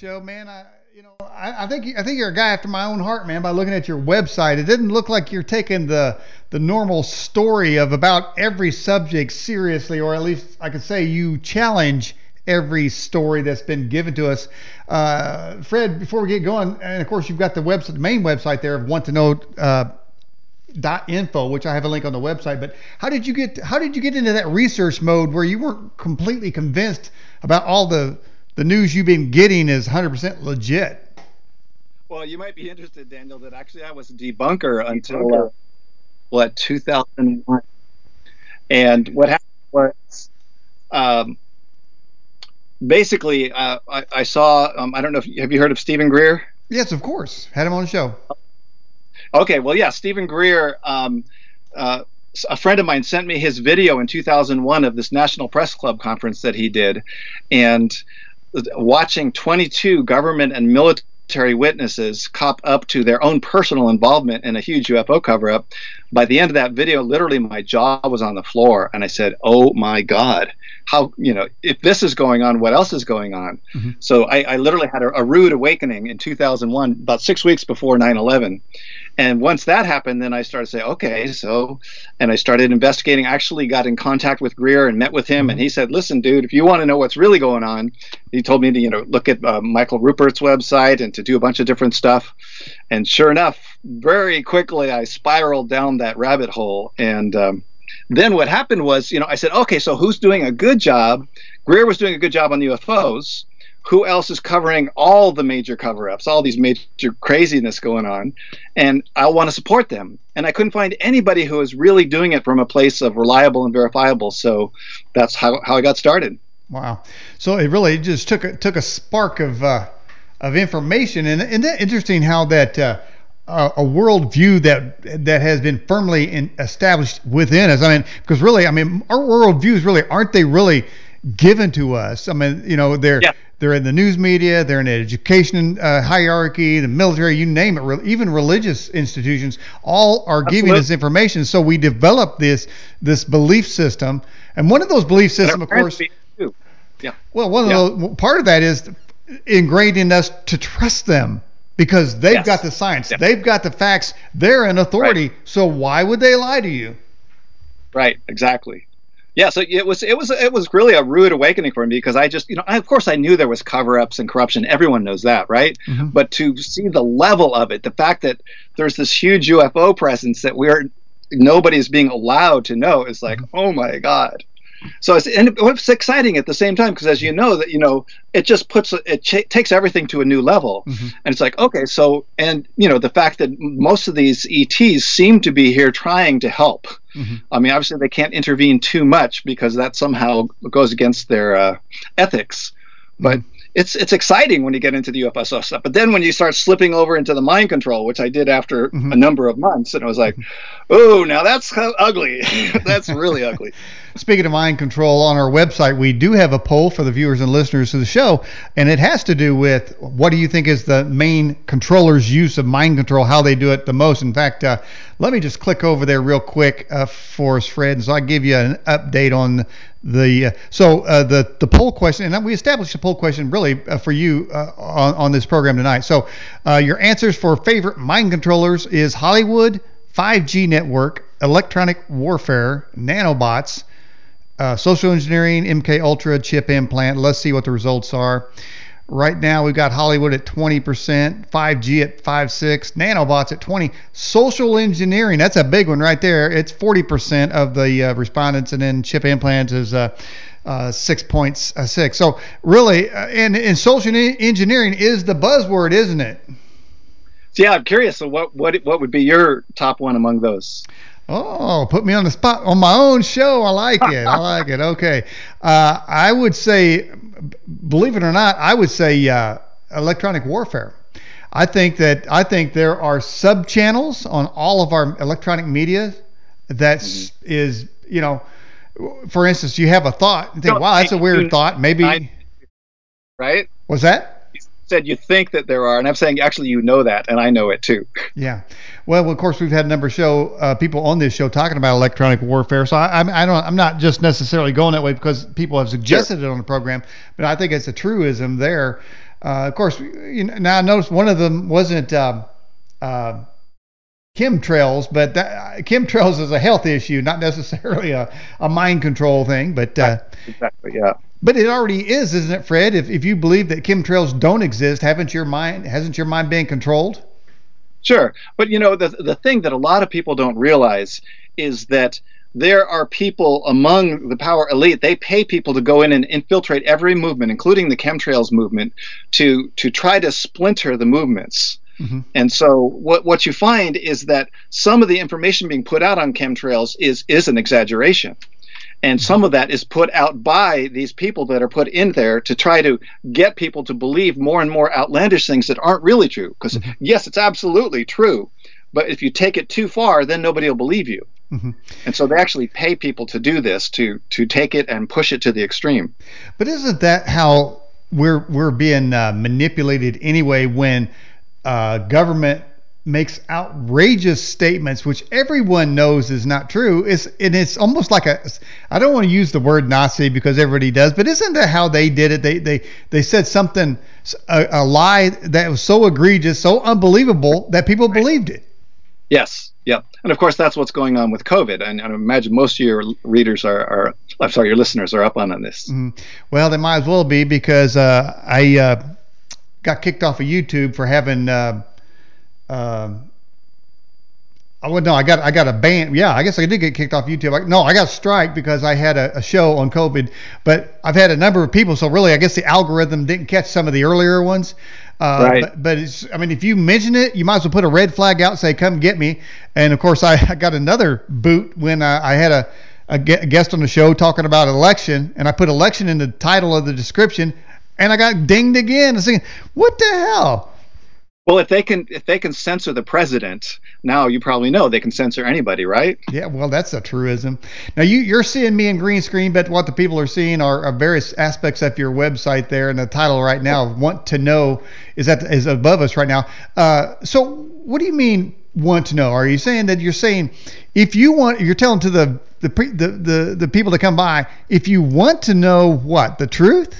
show, man. I, you know, I, I think I think you're a guy after my own heart, man. By looking at your website, it didn't look like you're taking the the normal story of about every subject seriously, or at least I could say you challenge every story that's been given to us. Uh, Fred, before we get going, and of course you've got the website, the main website there of want to know. Uh, dot info which i have a link on the website but how did you get how did you get into that research mode where you weren't completely convinced about all the the news you've been getting is 100% legit. Well you might be interested daniel that actually i was a debunker until uh, what 2001 and what happened was um, basically uh, I, I, saw um, i don't know if have you heard of steven greer? Yes of course. Had him on the show. Okay, well, yeah, Steven Greer. Um, uh, a friend of mine sent me his video in 2001 of this National Press Club conference that he did, and watching 22 government and military witnesses cop up to their own personal involvement in a huge UFO cover up. By the end of that video, literally my jaw was on the floor, and I said, "Oh my God, how you know if this is going on, what else is going on?" Mm-hmm. So I, I, literally had a, a rude awakening in 2001, about six weeks before 9/11, and once that happened, then I started to say, okay, so, and I started investigating. Actually, got in contact with Greer and met with him, and he said, listen, dude, if you want to know what's really going on, he told me to, you know, look at uh, Michael Ruppert's website and to do a bunch of different stuff. And sure enough, very quickly I spiraled down that rabbit hole. And um, then what happened was, you know, I said, okay, so who's doing a good job? Greer was doing a good job on the UFOs who else is covering all the major cover-ups, all these major craziness going on, and I want to support them. And I couldn't find anybody who was really doing it from a place of reliable and verifiable. So that's how, how I got started. Wow. So it really just took a, took a spark of uh, of information, and isn't that interesting how that uh, a worldview that that has been firmly in, established within us. I mean, because really, I mean, our worldviews really aren't they really given to us? I mean, you know, they're yeah. They're in the news media, they're in the education uh, hierarchy, the military, you name it, re- even religious institutions, all are Absolutely. giving us information. So we develop this this belief system, and one of those belief systems, of course, yeah. Well, one yeah. of those, part of that is ingrained in us to trust them because they've yes. got the science, yeah. they've got the facts, they're an authority. Right. So why would they lie to you? Right. Exactly yeah, so it was it was it was really a rude awakening for me because I just you know I, of course I knew there was cover-ups and corruption. Everyone knows that, right? Mm-hmm. But to see the level of it, the fact that there's this huge UFO presence that we're nobody's being allowed to know is like, mm-hmm. oh my god. So it's and it's exciting at the same time because as you know that you know it just puts it ch- takes everything to a new level, mm-hmm. and it's like okay, so and you know the fact that most of these ETs seem to be here trying to help. Mm-hmm. I mean, obviously they can't intervene too much because that somehow goes against their uh, ethics, but. It's it's exciting when you get into the UFO stuff. But then when you start slipping over into the mind control, which I did after mm-hmm. a number of months, and I was like, oh, now that's ugly. that's really ugly. Speaking of mind control, on our website, we do have a poll for the viewers and listeners of the show, and it has to do with what do you think is the main controller's use of mind control, how they do it the most. In fact, uh, let me just click over there real quick uh, for us, Fred, and so I give you an update on the. Uh, so uh, the the poll question, and we established a poll question really uh, for you uh, on on this program tonight. So your answers for favorite mind controllers is Hollywood, 5G network, electronic warfare, nanobots uh, social engineering, MK Ultra, chip implant. Let's see what the results are. Right now, we've got Hollywood at 20%, 5G at 5.6, nanobots at 20. Social engineering, that's a big one right there. It's 40% of the uh, respondents, and then chip implants is uh, uh, 6.6. So really, uh, and, and social engineering is the buzzword, isn't it? So yeah, I'm curious. So what what what would be your top one among those? Oh, put me on the spot on my own show. I like it. I like it. Okay. Uh, I would say, believe it or not, I would say uh, electronic warfare. I think that I think there are sub channels on all of our electronic media that mm-hmm. is, you know, for instance, you have a thought and think, wow, that's a weird thought. Maybe. Right? Was that? Said you think that there are, and I'm saying actually you know that, and I know it too. Yeah. Well, of course, we've had a number of show uh, people on this show talking about electronic warfare, so I, I, I don't, I'm not just necessarily going that way because people have suggested sure. it on the program, but I think it's a truism there. Uh, of course, you know, now I noticed one of them wasn't uh, uh, chemtrails, but that, chemtrails is a health issue, not necessarily a, a mind control thing. But uh, exactly, yeah. But it already is, isn't it, Fred? If if you believe that chemtrails don't exist, haven't your mind hasn't your mind been controlled? Sure, but you know the the thing that a lot of people don't realize is that there are people among the power elite. They pay people to go in and infiltrate every movement, including the chemtrails movement, to to try to splinter the movements. Mm-hmm. And so what what you find is that some of the information being put out on chemtrails is is an exaggeration. And some of that is put out by these people that are put in there to try to get people to believe more and more outlandish things that aren't really true. Because, mm-hmm. yes, it's absolutely true. But if you take it too far, then nobody will believe you. Mm-hmm. And so they actually pay people to do this to to take it and push it to the extreme. But isn't that how we're we're being uh, manipulated anyway when uh, government makes outrageous statements which everyone knows is not true. It's and it's almost like a I don't want to use the word Nazi because everybody does but isn't that how they did it? They they they said something a, a lie that was so egregious so unbelievable that people believed it. Yes. Yeah and of course that's what's going on with COVID. And, I imagine most of your readers are, are I'm sorry your listeners are up on on this. Mm-hmm. well they might as well be because uh, I uh, got kicked off of YouTube for having uh, um, I would no, I got I got a ban. Yeah, I guess I did get kicked off YouTube. I, no, I got strike because I had a, a, show on COVID. But I've had a number of people, so really, I guess the algorithm didn't catch some of the earlier ones. Uh, right. But, but, it's, I mean, if you mention it, you might as well put a red flag out, and say, "Come get me." And of course, I, I got another boot when I, I had a, a guest on the show talking about election, and I put election in the title of the description, and I got dinged again. I saying, "What the hell?" Well, if they can if they can censor the president, now you probably know they can censor anybody, right? Yeah, well, that's a truism. Now you you're seeing me in green screen, but what the people are seeing are, are various aspects of your website there, and the title right now, "Want to Know," is that is above us right now. Uh, so, what do you mean want to know? Are you saying that you're saying if you want, you're telling to the the the the, the people to come by, if you want to know what the truth?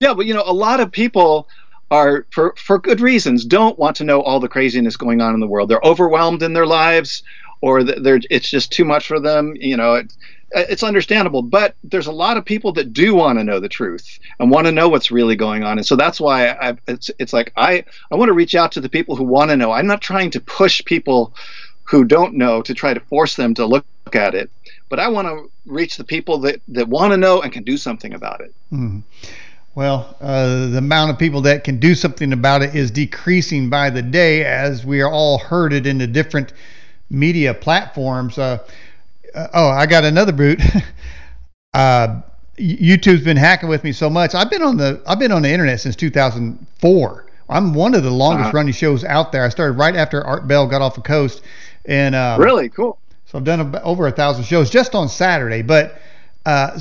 Yeah, but you know, a lot of people are for for good reasons don't want to know all the craziness going on in the world. They're overwhelmed in their lives, or they're it's just too much for them. You know, it, it's understandable. But there's a lot of people that do want to know the truth and want to know what's really going on, and so that's why I, it's it's like I I want to reach out to the people who want to know. I'm not trying to push people who don't know to try to force them to look at it, but I want to reach the people that that want to know and can do something about it. Mm. Well, uh, the amount of people that can do something about it is decreasing by the day as we are all herded into different media platforms. Uh, uh, oh, I got another boot. Uh, YouTube's been hacking with me so much. I've been on the I've been on the internet since 2004. I'm one of the longest uh-huh. running shows out there. I started right after Art Bell got off the coast, and um, really cool. So I've done over a thousand shows just on Saturday, but uh,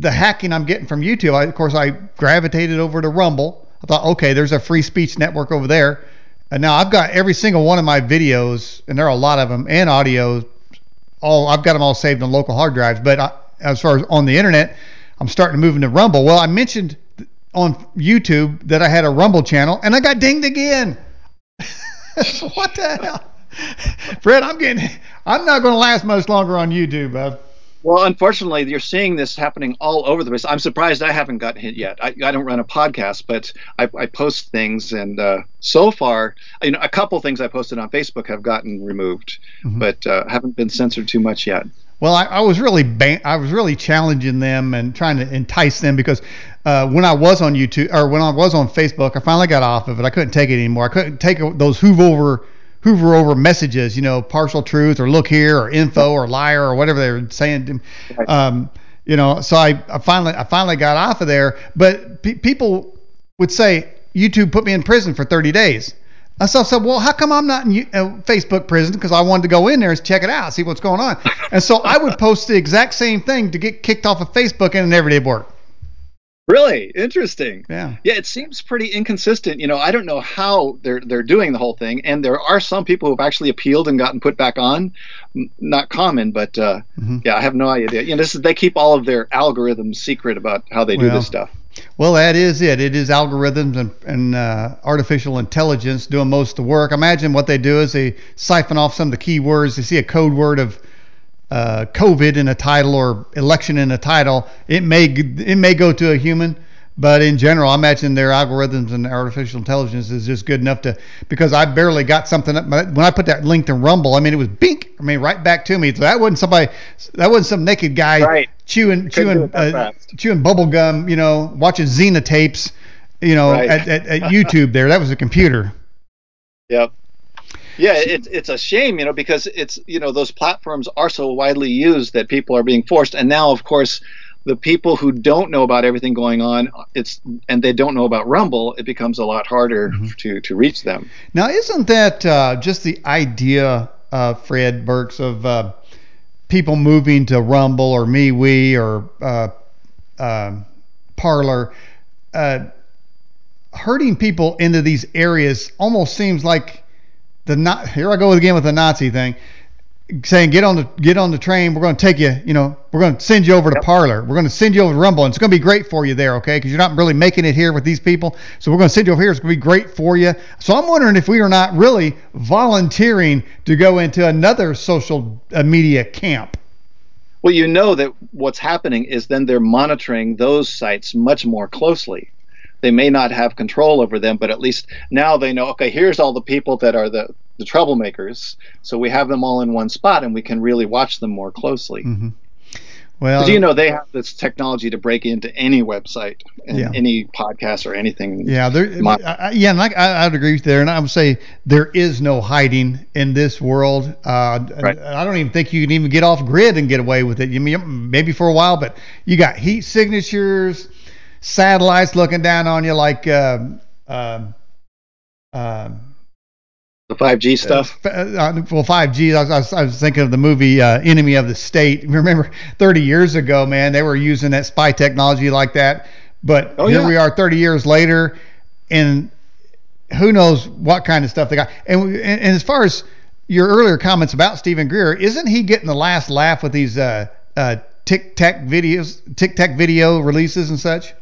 the hacking I'm getting from YouTube, I, of course, I gravitated over to Rumble. I thought, okay, there's a free speech network over there. And now I've got every single one of my videos, and there are a lot of them, and audio. All I've got them all saved on local hard drives. But I, as far as on the internet, I'm starting to move into Rumble. Well, I mentioned on YouTube that I had a Rumble channel, and I got dinged again. what the hell, Fred? I'm getting. I'm not going to last much longer on YouTube, bud. Well, unfortunately, you're seeing this happening all over the place. I'm surprised I haven't gotten hit yet. I, I don't run a podcast, but I, I post things, and uh, so far, you know, a couple things I posted on Facebook have gotten removed, mm-hmm. but uh, haven't been censored too much yet. Well, I, I was really ban- I was really challenging them and trying to entice them because uh, when I was on YouTube or when I was on Facebook, I finally got off of it. I couldn't take it anymore. I couldn't take those hoover over hoover over messages, you know, partial truth or look here or info or liar or whatever they were saying. Um, you know, so I, I finally I finally got off of there. But pe- people would say YouTube put me in prison for 30 days. And so I said, well, how come I'm not in uh, Facebook prison? Because I wanted to go in there and check it out, see what's going on. And so I would post the exact same thing to get kicked off of Facebook, and it never did work. Really interesting. Yeah. Yeah, it seems pretty inconsistent. You know, I don't know how they're they're doing the whole thing, and there are some people who've actually appealed and gotten put back on. Not common, but uh, mm-hmm. yeah, I have no idea. You know, this is they keep all of their algorithms secret about how they well, do this stuff. Well, that is it. It is algorithms and, and uh, artificial intelligence doing most of the work. Imagine what they do is they siphon off some of the keywords. They see a code word of uh, COVID in a title or election in a title. It may it may go to a human, but in general, I imagine their algorithms and artificial intelligence is just good enough to because I barely got something up. When I put that link to Rumble, I mean it was bink. I mean right back to me. So that wasn't somebody. That wasn't some naked guy right. chewing chewing uh, chewing bubble gum. You know, watching Xena tapes. You know, right. at, at, at YouTube there. That was a computer. Yep. Yeah, it's it's a shame, you know, because it's you know those platforms are so widely used that people are being forced, and now of course the people who don't know about everything going on, it's and they don't know about Rumble, it becomes a lot harder mm-hmm. to to reach them. Now, isn't that uh, just the idea, uh, Fred Burks, of uh, people moving to Rumble or MeWe or uh, um, Parler? Uh, hurting people into these areas almost seems like the not here I go again with the Nazi thing saying get on the get on the train. We're going to take you. You know, we're going to send you over to yep. Parler. We're going to send you over to Rumble, and it's going to be great for you there, okay? Because you're not really making it here with these people. So we're going to send you over here. It's going to be great for you. So I'm wondering if we are not really volunteering to go into another social uh, media camp. Well, you know that what's happening is then they're monitoring those sites much more closely. They may not have control over them, but at least now they know. Okay, here's all the people that are the the troublemakers. So we have them all in one spot, and we can really watch them more closely. Mm-hmm. Well, you know they have this technology to break into any website and yeah. any podcast or anything. Yeah, there, I, yeah, and I, I, would agree with you there, and I would say there is no hiding in this world. Uh, right. I don't even think you can even get off grid and get away with it. You mean maybe for a while, but you got heat signatures, satellites looking down on you like. Uh, uh, uh, the 5G stuff. Uh, uh, well, 5G. I was, I was, thinking of the movie uh, Enemy of the State. Remember, 30 years ago, man, they were using that spy technology like that. But oh, here yeah. we are, 30 years later, and who knows what kind of stuff they got. And, and, and as far as your earlier comments about Steven Greer, isn't he getting the last laugh with these uh, uh, Tic Tac videos, Tic Tac video releases and such?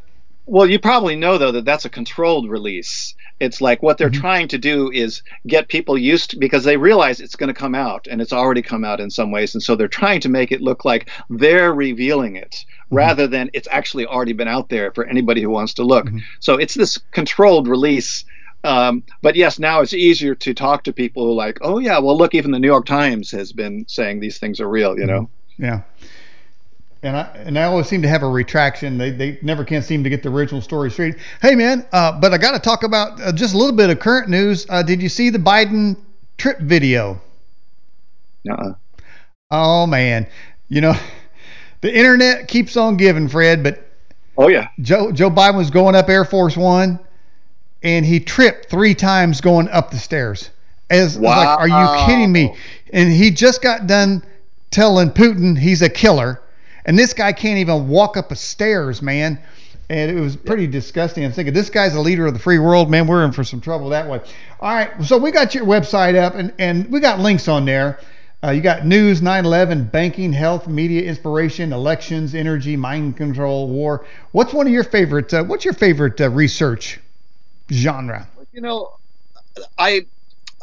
Well, you probably know though that that's a controlled release. It's like what they're mm-hmm. trying to do is get people used to, because they realize it's going to come out and it's already come out in some ways. And so they're trying to make it look like they're revealing it mm-hmm. rather than it's actually already been out there for anybody who wants to look. Mm-hmm. So it's this controlled release. Um, but yes, now it's easier to talk to people who like, oh yeah, well look, even the New York Times has been saying these things are real, you know? Mm-hmm. Yeah and I and I always seem to have a retraction. They they never can seem to get the original story straight. Hey man, uh, but I got to talk about uh, just a little bit of current news. Uh, did you see the Biden trip video? Uh-uh. Oh man, you know the internet keeps on giving, Fred. But oh yeah, Joe Joe Biden was going up Air Force One, and he tripped three times going up the stairs. As wow. like, are you kidding me? And he just got done telling Putin he's a killer and this guy can't even walk up a stairs, man. And it was pretty disgusting. I'm thinking, this guy's a leader of the free world, man. We're in for some trouble that way. All right, so we got your website up, and, and we got links on there. Uh, you got news, 9/11, banking, health, media, inspiration, elections, energy, mind control, war. What's one of your favorite? Uh, what's your favorite uh, research genre? You know, I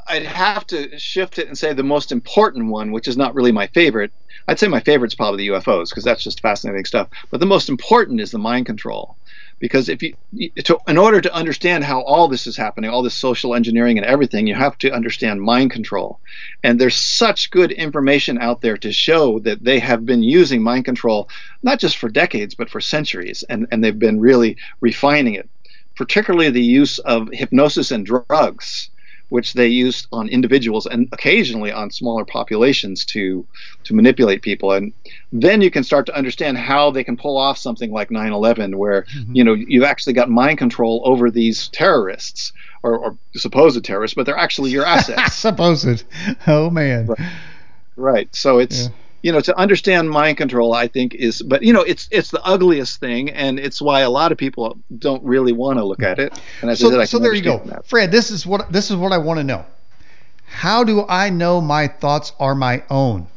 I'd have to shift it and say the most important one, which is not really my favorite. I'd say my favorite is probably the UFOs because that's just fascinating stuff. But the most important is the mind control, because if you, to, in order to understand how all this is happening, all this social engineering and everything, you have to understand mind control. And there's such good information out there to show that they have been using mind control not just for decades but for centuries, and and they've been really refining it particularly the use of hypnosis and drugs which they used on individuals and occasionally on smaller populations to to manipulate people. And then you can start to understand how they can pull off something like 9/11 where mm-hmm. you know you've actually got mind control over these terrorists or, or supposed terrorists but they're actually your assets. Supposed. Oh man. Right, right. so it's yeah you know to understand mind control i think is but you know it's it's the ugliest thing and it's why a lot of people don't really want to look at it. And so, said, so there you go. that. fred this is what this is what i want to know. How do i know my thoughts are my own?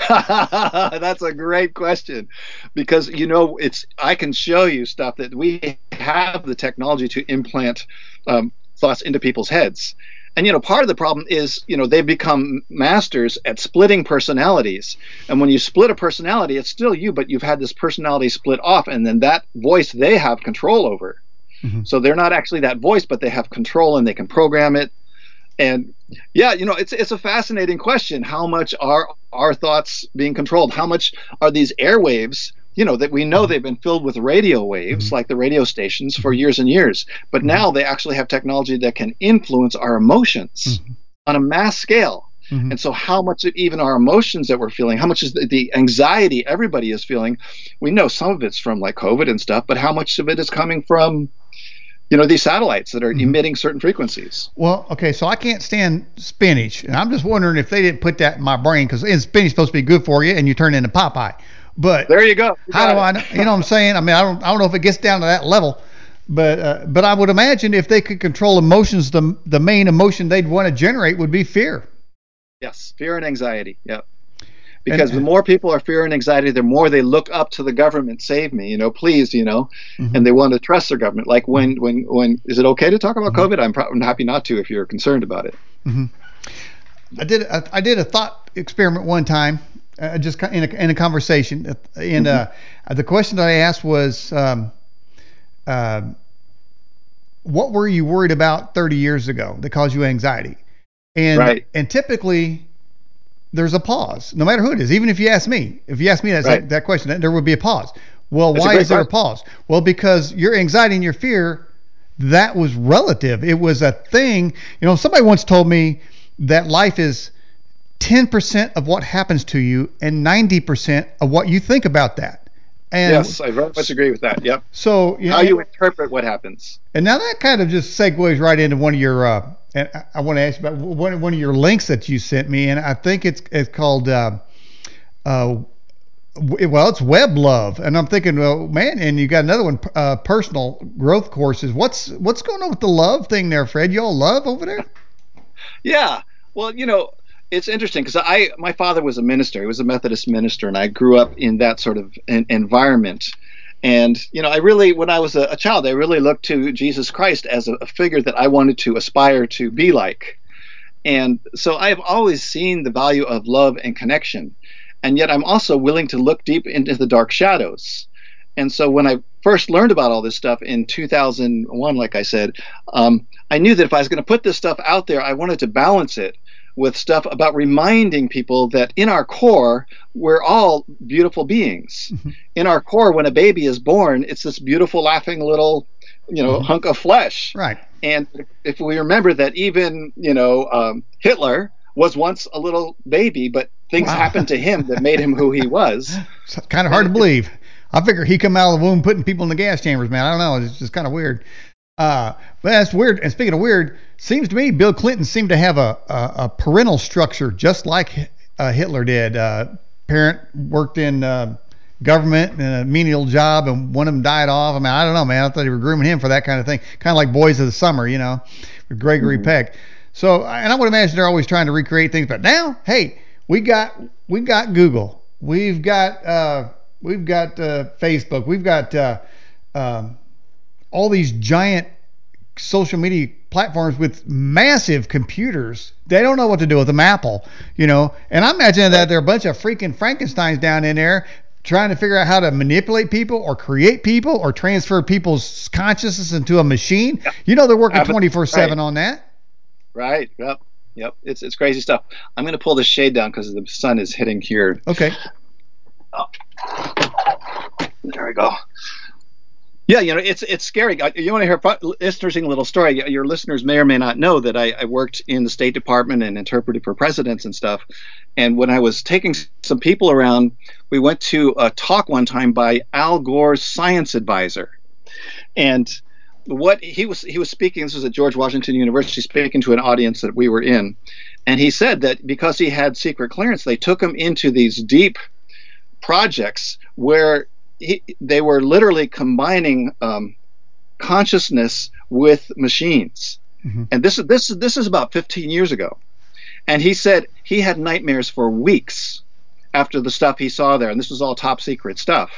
That's a great question. Because you know it's I can show you stuff that we have the technology to implant um, thoughts into people's heads. And you know, part of the problem is, you know, they've become masters at splitting personalities. And when you split a personality, it's still you, but you've had this personality split off, and then that voice they have control over. Mm-hmm. So they're not actually that voice, but they have control and they can program it. And yeah, you know, it's it's a fascinating question. How much are our thoughts being controlled? How much are these airwaves you know that we know mm-hmm. they've been filled with radio waves mm-hmm. like the radio stations for years and years but mm-hmm. now they actually have technology that can influence our emotions mm-hmm. on a mass scale mm-hmm. and so how much of even our emotions that we're feeling how much is the, the, anxiety everybody is feeling we know some of it's from like covid and stuff but how much of it is coming from you know these satellites that are mm-hmm. emitting certain frequencies well okay so i can't stand spinach and i'm just wondering if they didn't put that in my brain because spinach is supposed to be good for you and you turn into popeye but there you go. You how do I know? You know what I'm saying? I mean, I don't, I don't know if it gets down to that level, but uh, but I would imagine if they could control emotions, the the main emotion they'd want to generate would be fear. Yes, fear and anxiety. Yep. Because and, the more people are fear and anxiety, the more they look up to the government, save me, you know, please, you know, mm-hmm. and they want to trust their government. Like when when when is it okay to talk about mm-hmm. COVID? I'm, pro- I'm happy not to if you're concerned about it. Mm-hmm. I did a, I did a thought experiment one time uh, just in a, in a conversation. And mm-hmm. uh, the question that I asked was, um, uh, what were you worried about 30 years ago that caused you anxiety? And right. and typically there's a pause, no matter who it is. Even if you ask me, if you ask me that right. that question, there would be a pause. Well, That's why is there a pause? Well, because your anxiety and your fear, that was relative. It was a thing. You know, somebody once told me that life is 10% of what happens to you and 90% of what you think about that. And yes, I very much agree with that. Yep. So you know, how you interpret what happens. And now that kind of just segues right into one of your. Uh, and I, want to ask about one one of your links that you sent me, and I think it's it's called. Uh, uh, well, it's Web Love, and I'm thinking, well, man, and you got another one, uh, personal growth courses. What's what's going on with the love thing there, Fred? You all love over there? Yeah. Well, you know, it's interesting because I my father was a minister. He was a Methodist minister, and I grew up in that sort of an environment. And you know, I really, when I was a, a child, I really looked to Jesus Christ as a, a figure that I wanted to aspire to be like. And so I have always seen the value of love and connection, and yet I'm also willing to look deep into the dark shadows. And so when I first learned about all this stuff in 2001, like I said, um, I knew that if I was going to put this stuff out there, I wanted to balance it with stuff about reminding people that in our core, we're all beautiful beings. Mm-hmm. In our core, when a baby is born, it's this beautiful, laughing little, you know, mm-hmm. hunk of flesh. Right. And if we remember that even, you know, um, Hitler was once a little baby, but things wow. happened to him that made him who he was. It's kind of hard to believe. I figure he come out of the womb putting people in the gas chambers, man. I don't know. It's just kind of weird. Uh, but that's weird. And speaking of weird, seems to me Bill Clinton seemed to have a, a, a parental structure just like uh, Hitler did. Uh, parent worked in uh, government in a menial job, and one of them died off. I mean, I don't know, man. I thought they were grooming him for that kind of thing, kind of like Boys of the Summer, you know, with Gregory mm-hmm. Peck. So, and I would imagine they're always trying to recreate things. But now, hey, we got we got Google, we've got uh, we've got uh, Facebook, we've got uh, um, all these giant social media platforms with massive computers. They don't know what to do with them, Apple, you know. And I imagine that there are a bunch of freaking Frankenstein's down in there trying to figure out how to manipulate people or create people or transfer people's consciousness into a machine. You know, they're working 24 7 on that. Right. Yep. Yep. It's, it's crazy stuff. I'm going to pull the shade down because the sun is hitting here. Okay. Oh. There we go. Yeah, you know, it's it's scary. You want to hear an interesting little story? Your listeners may or may not know that I, I, worked in the State Department and interpreted for presidents and stuff. And when I was taking some people around, we went to a talk one time by Al Gore's science advisor, and what he was he was speaking. This was at George Washington University, speaking to an audience that we were in, and he said that because he had secret clearance, they took him into these deep projects where he, they were literally combining um, consciousness with machines. Mm-hmm. And this is this is this is about 15 years ago. And he said he had nightmares for weeks after the stuff he saw there, and this was all top secret stuff.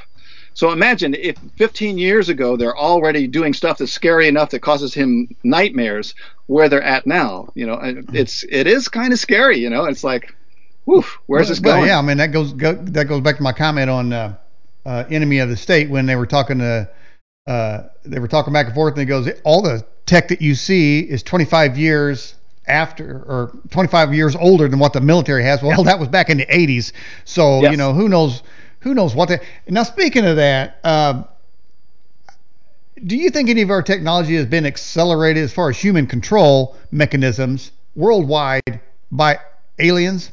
So imagine if 15 years ago they're already doing stuff that's scary enough that causes him nightmares. Where they're at now, you know, it's it is kind of scary. You know, it's like, whew, where's this Well, going? yeah, I mean that goes go, that goes back to my comment on uh, uh, enemy of the state when they were talking to uh, they were talking back and forth, and he goes, all the tech that you see is 25 years after or 25 years older than what the military has. Well, that was back in the 80s, so Yes. you know who knows who knows what. They, now, speaking of that. Uh, do you think any of our technology has been accelerated as far as human control mechanisms worldwide by aliens?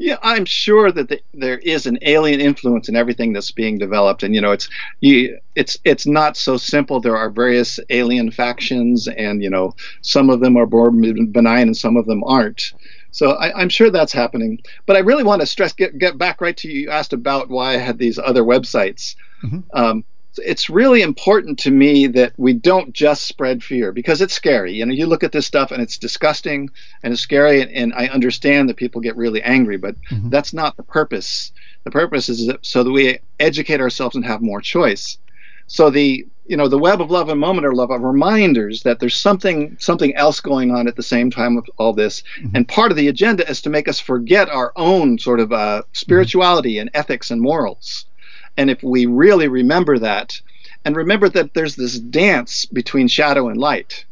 Yeah, I'm sure that the, there is an alien influence in everything that's being developed, and you know, it's you, it's it's not so simple. There are various alien factions, and you know, some of them are more benign, and some of them aren't. So I, I'm sure that's happening. But I really want to stress, get get back right to you. You asked about why I had these other websites. Mhm. Um, it's really important to me that we don't just spread fear because it's scary. You know, you look at this stuff and it's disgusting and it's scary, and, and I understand that people get really angry, but Mhm. that's not the purpose. The purpose is that, so that we educate ourselves and have more choice. So the you know the web of love and moment of love are reminders that there's something something else going on at the same time with all this, Mhm. and part of the agenda is to make us forget our own sort of uh, spirituality and ethics and morals. And if we really remember that, and remember that there's this dance between shadow and light.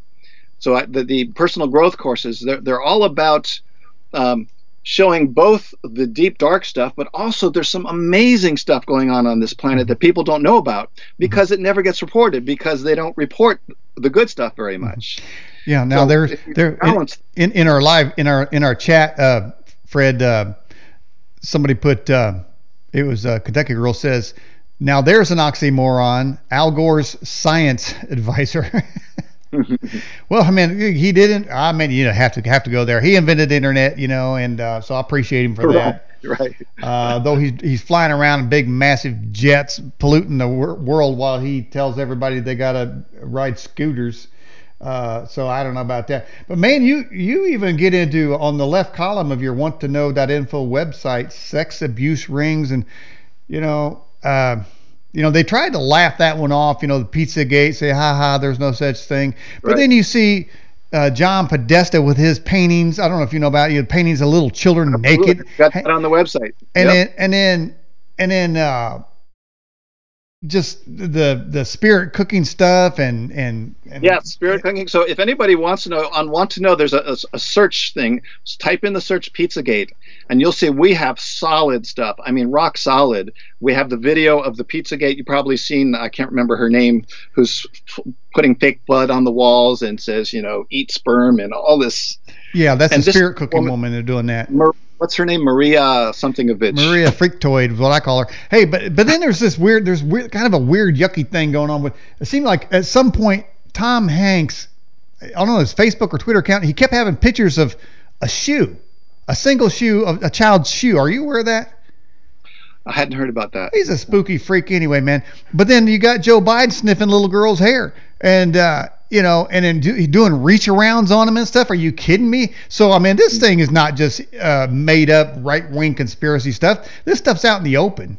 So I, the, the personal growth courses, they're, they're all about um, showing both the deep dark stuff, but also there's some amazing stuff going on on this planet that people don't know about because it never gets reported because they don't report the good stuff very much. Yeah. Now So there's there in, in in our live in our in our chat, uh, Fred, uh, somebody put uh, it was uh, Kentucky girl says. Now there's an oxymoron. Al Gore's science advisor. well, I mean, he didn't. I mean, you know, have to have to go there. He invented the internet, you know, and uh, so I appreciate him for that. Right, right. Uh, though he's he's flying around in big, massive jets, polluting the wor- world while he tells everybody they gotta ride scooters. Uh, so I don't know about that. But man, you you even get into on the left column of your want to know.info website, sex abuse rings, and you know, uh, you know, they tried to laugh that one off. You know, the Pizzagate, say, ha ha, there's no such thing. But Right. then you see. Uh, John Podesta with his paintings. I don't know if you know about it. You know, paintings of little children naked. Got that on the website. and Yep. then and then and then uh just the the spirit cooking stuff and and, and Yeah, spirit cooking. So if anybody wants to know, on want to know, there's a, a, a search thing. Just type in the search Pizzagate, and you'll see we have solid stuff. I mean, rock solid. We have the video of the Pizzagate. You've probably seen. I can't remember her name, who's f- putting fake blood on the walls and says, you know, eat sperm and all this. yeah that's and the spirit cooking woman- woman, they're doing that Mar- what's her name? Maria something of it. Maria Freaktoid is what I call her. Hey, but but then there's this weird, there's weird, kind of a weird yucky thing going on with. It seemed like at some point Tom Hanks, I don't know his Facebook or Twitter account, he kept having pictures of a shoe, a single shoe of a child's shoe. Are you aware of that? I hadn't heard about that. He's a spooky freak anyway, man. But then you got Joe Biden sniffing little girls' hair, and uh, you know, and then do, doing reach arounds on them and stuff. Are you kidding me? So I mean, this thing is not just uh, made up right wing conspiracy stuff. This stuff's out in the open.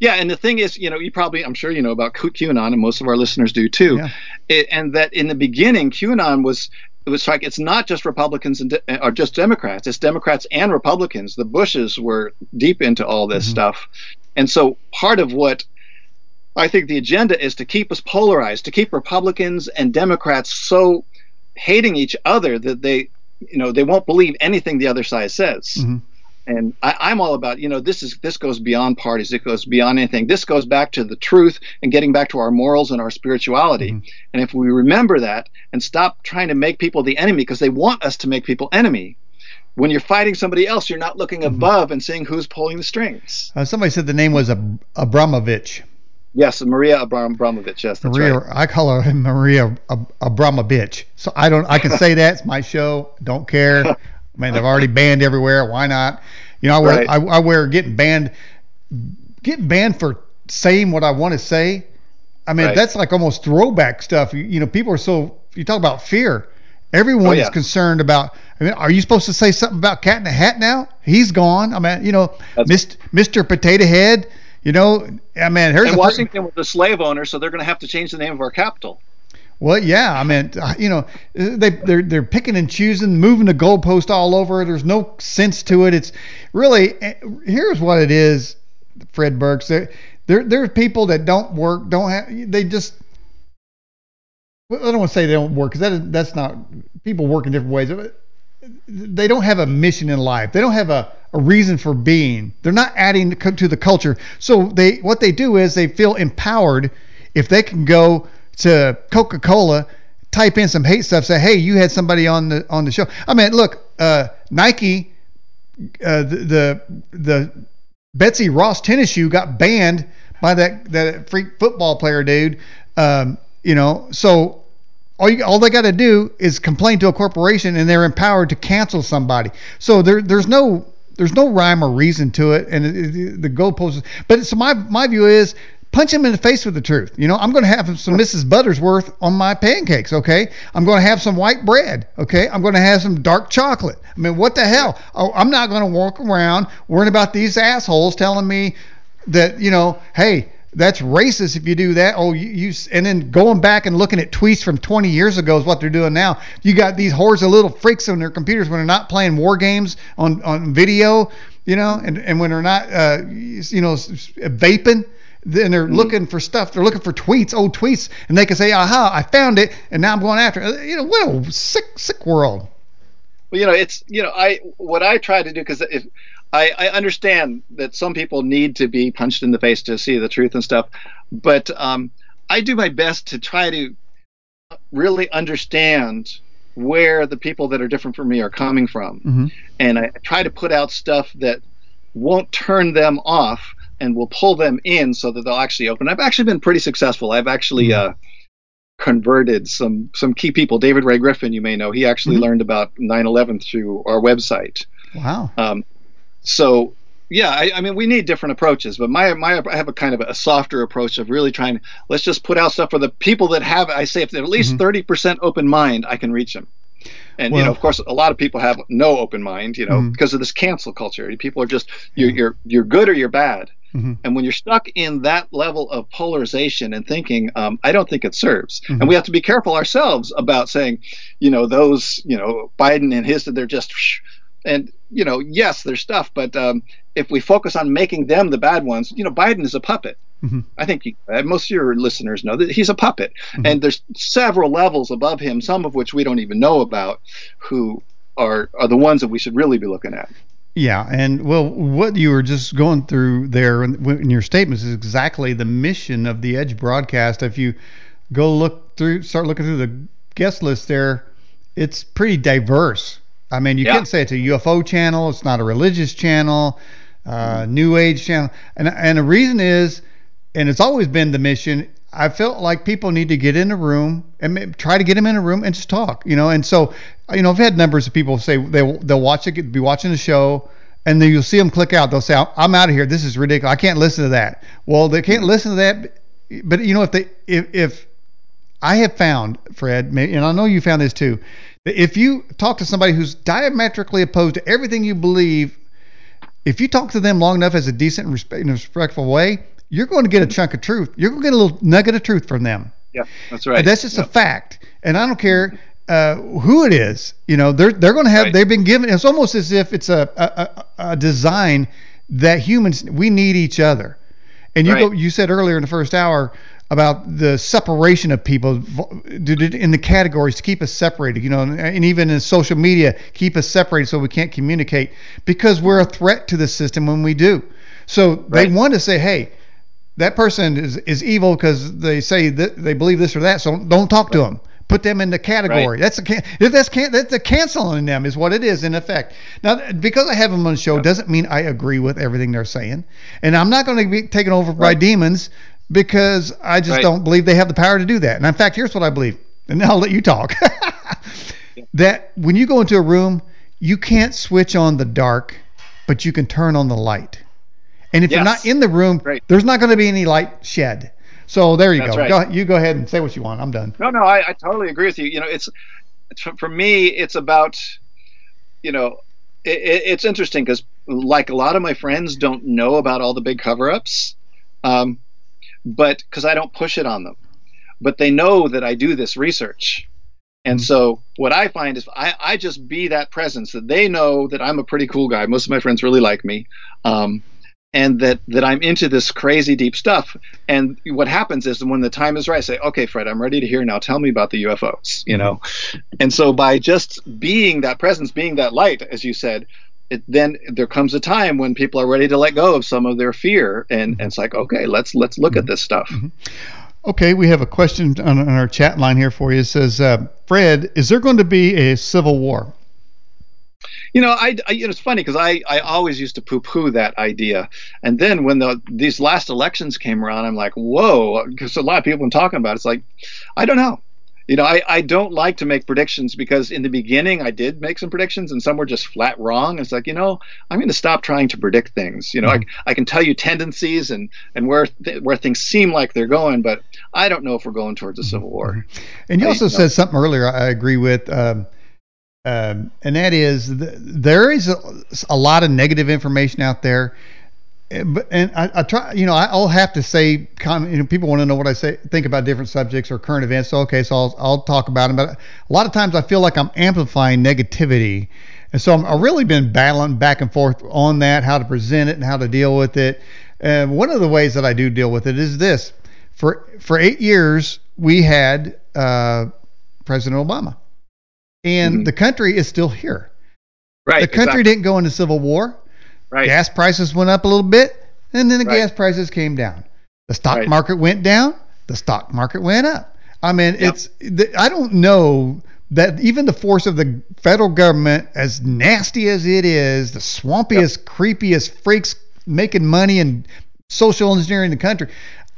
Yeah, and the thing is, you know, you probably, I'm sure you know about QAnon, and most of our listeners do too. Yeah. It, and that in the beginning, QAnon was it was like it's not just Republicans and de- or just Democrats; it's Democrats and Republicans. The Bushes were deep into all this Mhm. stuff, and so part of what I think the agenda is to keep us polarized, to keep Republicans and Democrats so hating each other that they, you know, they won't believe anything the other side says Mhm. and I, I'm all about you know this is this goes beyond parties it goes beyond anything this goes back to the truth and getting back to our morals and our spirituality Mhm. and if we remember that and stop trying to make people the enemy because they want us to make people enemy when you're fighting somebody else you're not looking above and seeing who's pulling the strings Uh, somebody said the name was Ab- Abramovich. Yes maria Abram- abramovich yes that's Maria, right I call her Maria Ab- Abramovich. So I don't, I can say that. It's my show. Don't care. I mean, they've already banned everywhere. Why not? You know, I wear, Right. I, I wear getting banned, getting banned for saying what I want to say. I mean, Right. that's like almost throwback stuff. You, you know, people are so, you talk about fear. Everyone Oh, is concerned about, I mean, are you supposed to say something about Cat in the Hat now? He's gone. I mean, you know, Mr. Mr. Potato Head. You know, I mean, here's and Washington was a slave owner, so they're going to have to change the name of our capital. Well, yeah, I mean, uh, you know, they they're they're picking and choosing, moving the goalpost all over. There's no sense to it. It's really eh, here's what it is, Fred Burks. There there there are people that don't work, don't have, they just. I don't want to say they don't work because that that's not people work in different ways. They don't have a mission in life. They don't have a, a reason for being. They're not adding to the culture. So they what they do is they feel empowered if they can go to Coca-Cola, type in some hate stuff, say, hey, you had somebody on the on the show. I mean, look, uh, Nike, uh, the, the the Betsy Ross tennis shoe got banned by that that freak football player dude. Um, you know, so all you, all they got to do is complain to a corporation, and they're empowered to cancel somebody. So there there's no there's no rhyme or reason to it, and it, it, the goalposts. But so my my view is punch him in the face with the truth. You know, I'm going to have some Mrs. Buttersworth on my pancakes, okay? I'm going to have some white bread, okay? I'm going to have some dark chocolate. I mean, what the hell? Oh, I'm not going to walk around worrying about these assholes telling me that, you know, hey, that's racist if you do that. Oh, you, you and then going back and looking at tweets from 20 years ago is what they're doing now. You got these hordes of little freaks on their computers when they're not playing war games on on video, you know, and and when they're not, uh, you know, vaping then they're mm-hmm. looking for stuff. They're looking for tweets, old tweets, and they can say, "Aha, I found it," and now I'm going after it. You know, what a sick, sick world. Well, you know, it's you know, I what I try to do because if I, I understand that some people need to be punched in the face to see the truth and stuff, but um, I do my best to try to really understand where the people that are different from me are coming from, mm-hmm. and I try to put out stuff that won't turn them off and we'll pull them in so that they'll actually open. I've actually been pretty successful. I've actually mm-hmm. uh, converted some some key people. David Ray Griffin, you may know, he actually mm-hmm. learned about 9/11 through our website. Wow. Um, so yeah, I, I, mean, we need different approaches, but my my I have a kind of a softer approach of really trying. Let's just put out stuff for the people that have. I say if they're at least mm-hmm. 30 mm-hmm. percent open mind, I can reach them. And well, you know, of course, a lot of people have no open mind, you know, mm-hmm. because of this cancel culture. People are just you're you're you're good or you're bad. Mm-hmm. And when you're stuck in that level of polarization and thinking, um, I don't think it serves. Mm-hmm. And we have to be careful ourselves about saying, you know, those, you know, Biden and his, they're just, and, you know, yes, there's stuff, but um, if we focus on making them the bad ones, you know, Biden is a puppet. Mm-hmm. I think you, uh, most of your listeners know that he's a puppet, mm-hmm. and there's several levels above him, some of which we don't even know about, who are are the ones that we should really be looking at. Yeah, and well, what you were just going through there in your statements is exactly the mission of the Edge broadcast. If you go look through, start looking through the guest list there, it's pretty diverse. I mean, you yeah. can't say it's a UFO channel. It's not a religious channel, uh, New Age channel, and and the reason is, and it's always been the mission. I felt like people need to get in a room and try to get them in a room and just talk, you know. And so, you know, I've had numbers of people say they they'll watch it, be watching the show, and then you'll see them click out. They'll say, "I'm out of here. This is ridiculous. I can't listen to that." Well, they can't listen to that, but you know, if they if if I have found Fred, and I know you found this too, if you talk to somebody who's diametrically opposed to everything you believe, if you talk to them long enough as a decent and respectful way, you're going to get a chunk of truth. You're going to get a little nugget of truth from them. Yeah, that's right. And that's just a fact. And I don't care uh, who it is. You know, they're they're going to have. Right. They've been given. It's almost as if it's a, a, a design that humans we need each other. And you right. go. You said earlier in the first hour about the separation of people in the categories to keep us separated, you know, and even in social media, keep us separated so we can't communicate because we're a threat to the system when we do. So right. they want to say, hey, that person is, is evil because they say that they believe this or that. So don't talk to them. Put them in the category. Right. That's a that's can that's the canceling them is what it is in effect. Now because I have them on the show doesn't mean I agree with everything they're saying, and I'm not going to be taken over right. by demons because I just right. don't believe they have the power to do that. And in fact, here's what I believe, and I'll let you talk. that when you go into a room, you can't switch on the dark, but you can turn on the light. And if yes. you're not in the room, right. there's not going to be any light shed. So there you go. Right. go. You go ahead and say what you want. I'm done. No, no, I, I totally agree with you. You know, it's, it's for me, it's about you know, it, it's interesting because like a lot of my friends don't know about all the big cover-ups, um, but because I don't push it on them, but they know that I do this research. And mm-hmm. so what I find is I, I just be that presence that they know that I'm a pretty cool guy. Most of my friends really like me. Um, and that that I'm into this crazy deep stuff. And what happens is when the time is right, I say, "Okay, Fred, I'm ready to hear now. Tell me about the UFOs." You know, and so by just being that presence, being that light, as you said, it, then there comes a time when people are ready to let go of some of their fear, and, and it's like, okay, let's let's look mm-hmm. at this stuff. Mm-hmm. Okay, we have a question on, on, our chat line here for you. It says, uh, Fred, is there going to be a civil war? You know, I, I it's funny because I, I always used to poo-poo that idea, and then when the these last elections came around, I'm like, whoa, because a lot of people have been talking about it. It's like, I don't know. You know, I, I don't like to make predictions because in the beginning I did make some predictions and some were just flat wrong. It's like, you know, I'm going to stop trying to predict things. You know, mm-hmm. I, I can tell you tendencies and, and where th- where things seem like they're going, but I don't know if we're going towards a civil war. Mm-hmm. And you also I, said something earlier I agree with. Um, um, and that is th- there is a, a, lot of negative information out there. And, and I, I, try, you know, I'll have to say, you know, people want to know what I say, think about different subjects or current events. So, okay, so I'll, I'll talk about them. But a lot of times I feel like I'm amplifying negativity. And so i have really been battling back and forth on that, how to present it and how to deal with it. And one of the ways that I do deal with it is this: for for eight years we had uh, President Obama and mm-hmm. the country is still here. Right. The country exactly. didn't go into civil war. Right. Gas prices went up a little bit, and then the right. gas prices came down. The stock right. market went down. The stock market went up. I mean, yep. it's I don't know that even the force of the federal government, as nasty as it is, the swampiest, yep. creepiest freaks making money and social engineering the country,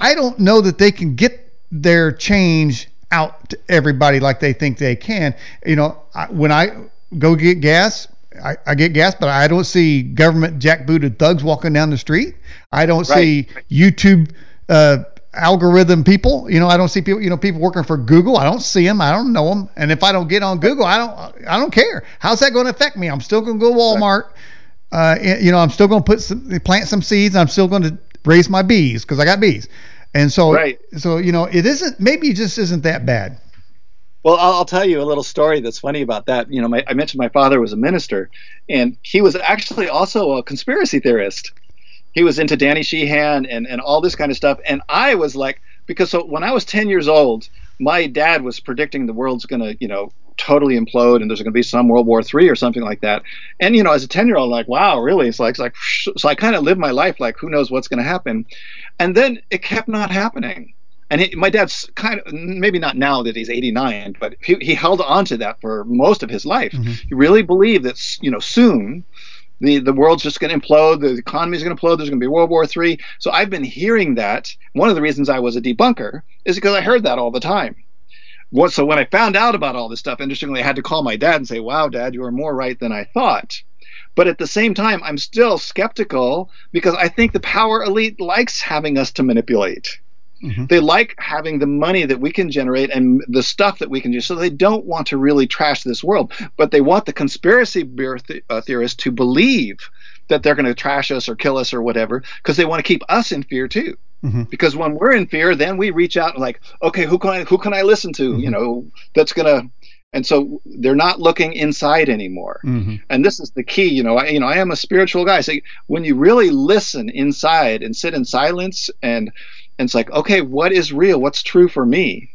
I don't know that they can get their change out to everybody like they think they can. You know, I, when I go get gas, I, I, get gas, but I don't see government jackbooted thugs walking down the street. I don't right. see YouTube uh, algorithm people. You know, I don't see people. You know, people working for Google. I don't see them. I don't know them. And if I don't get on Google, I don't. I don't care. How's that going to affect me? I'm still going to go to Walmart. Uh, you know, I'm still going to put some, plant some seeds. I'm still going to raise my bees because I got bees. And so, right. so you know, it isn't. Maybe it just isn't that bad. Well, I'll, tell you a little story that's funny about that. You know, my, I mentioned my father was a minister, and he was actually also a conspiracy theorist. He was into Danny Sheehan and and all this kind of stuff. And I was like, because so when I was 10 years old, my dad was predicting the world's going to, you know, totally implode and there's going to be some World War III or something like that. And you know, as a 10 year old, like, wow, really? It's like, it's like, so I kind of lived my life like, who knows what's going to happen. And then it kept not happening. And he, my dad's kind of maybe not now that he's 89, but he, he held on to that for most of his life. Mm-hmm. He really believed that you know soon the the world's just going to implode, the economy is going to implode, there's going to be World War III. So I've been hearing that. One of the reasons I was a debunker is because I heard that all the time. What, so when I found out about all this stuff, interestingly, I had to call my dad and say, "Wow, Dad, you were more right than I thought." But at the same time, I'm still skeptical because I think the power elite likes having us to manipulate. Mm-hmm. They like having the money that we can generate and the stuff that we can do. So they don't want to really trash this world, but they want the conspiracy uh, theorists to believe that they're going to trash us or kill us or whatever because they want to keep us in fear too. Mm-hmm. Because when we're in fear, then we reach out and like, okay, who can I who can I listen to? Mm-hmm. You know, that's gonna and so they're not looking inside anymore mm-hmm. and this is the key you know I, you know I am a spiritual guy so when you really listen inside and sit in silence and and it's like okay what is real what's true for me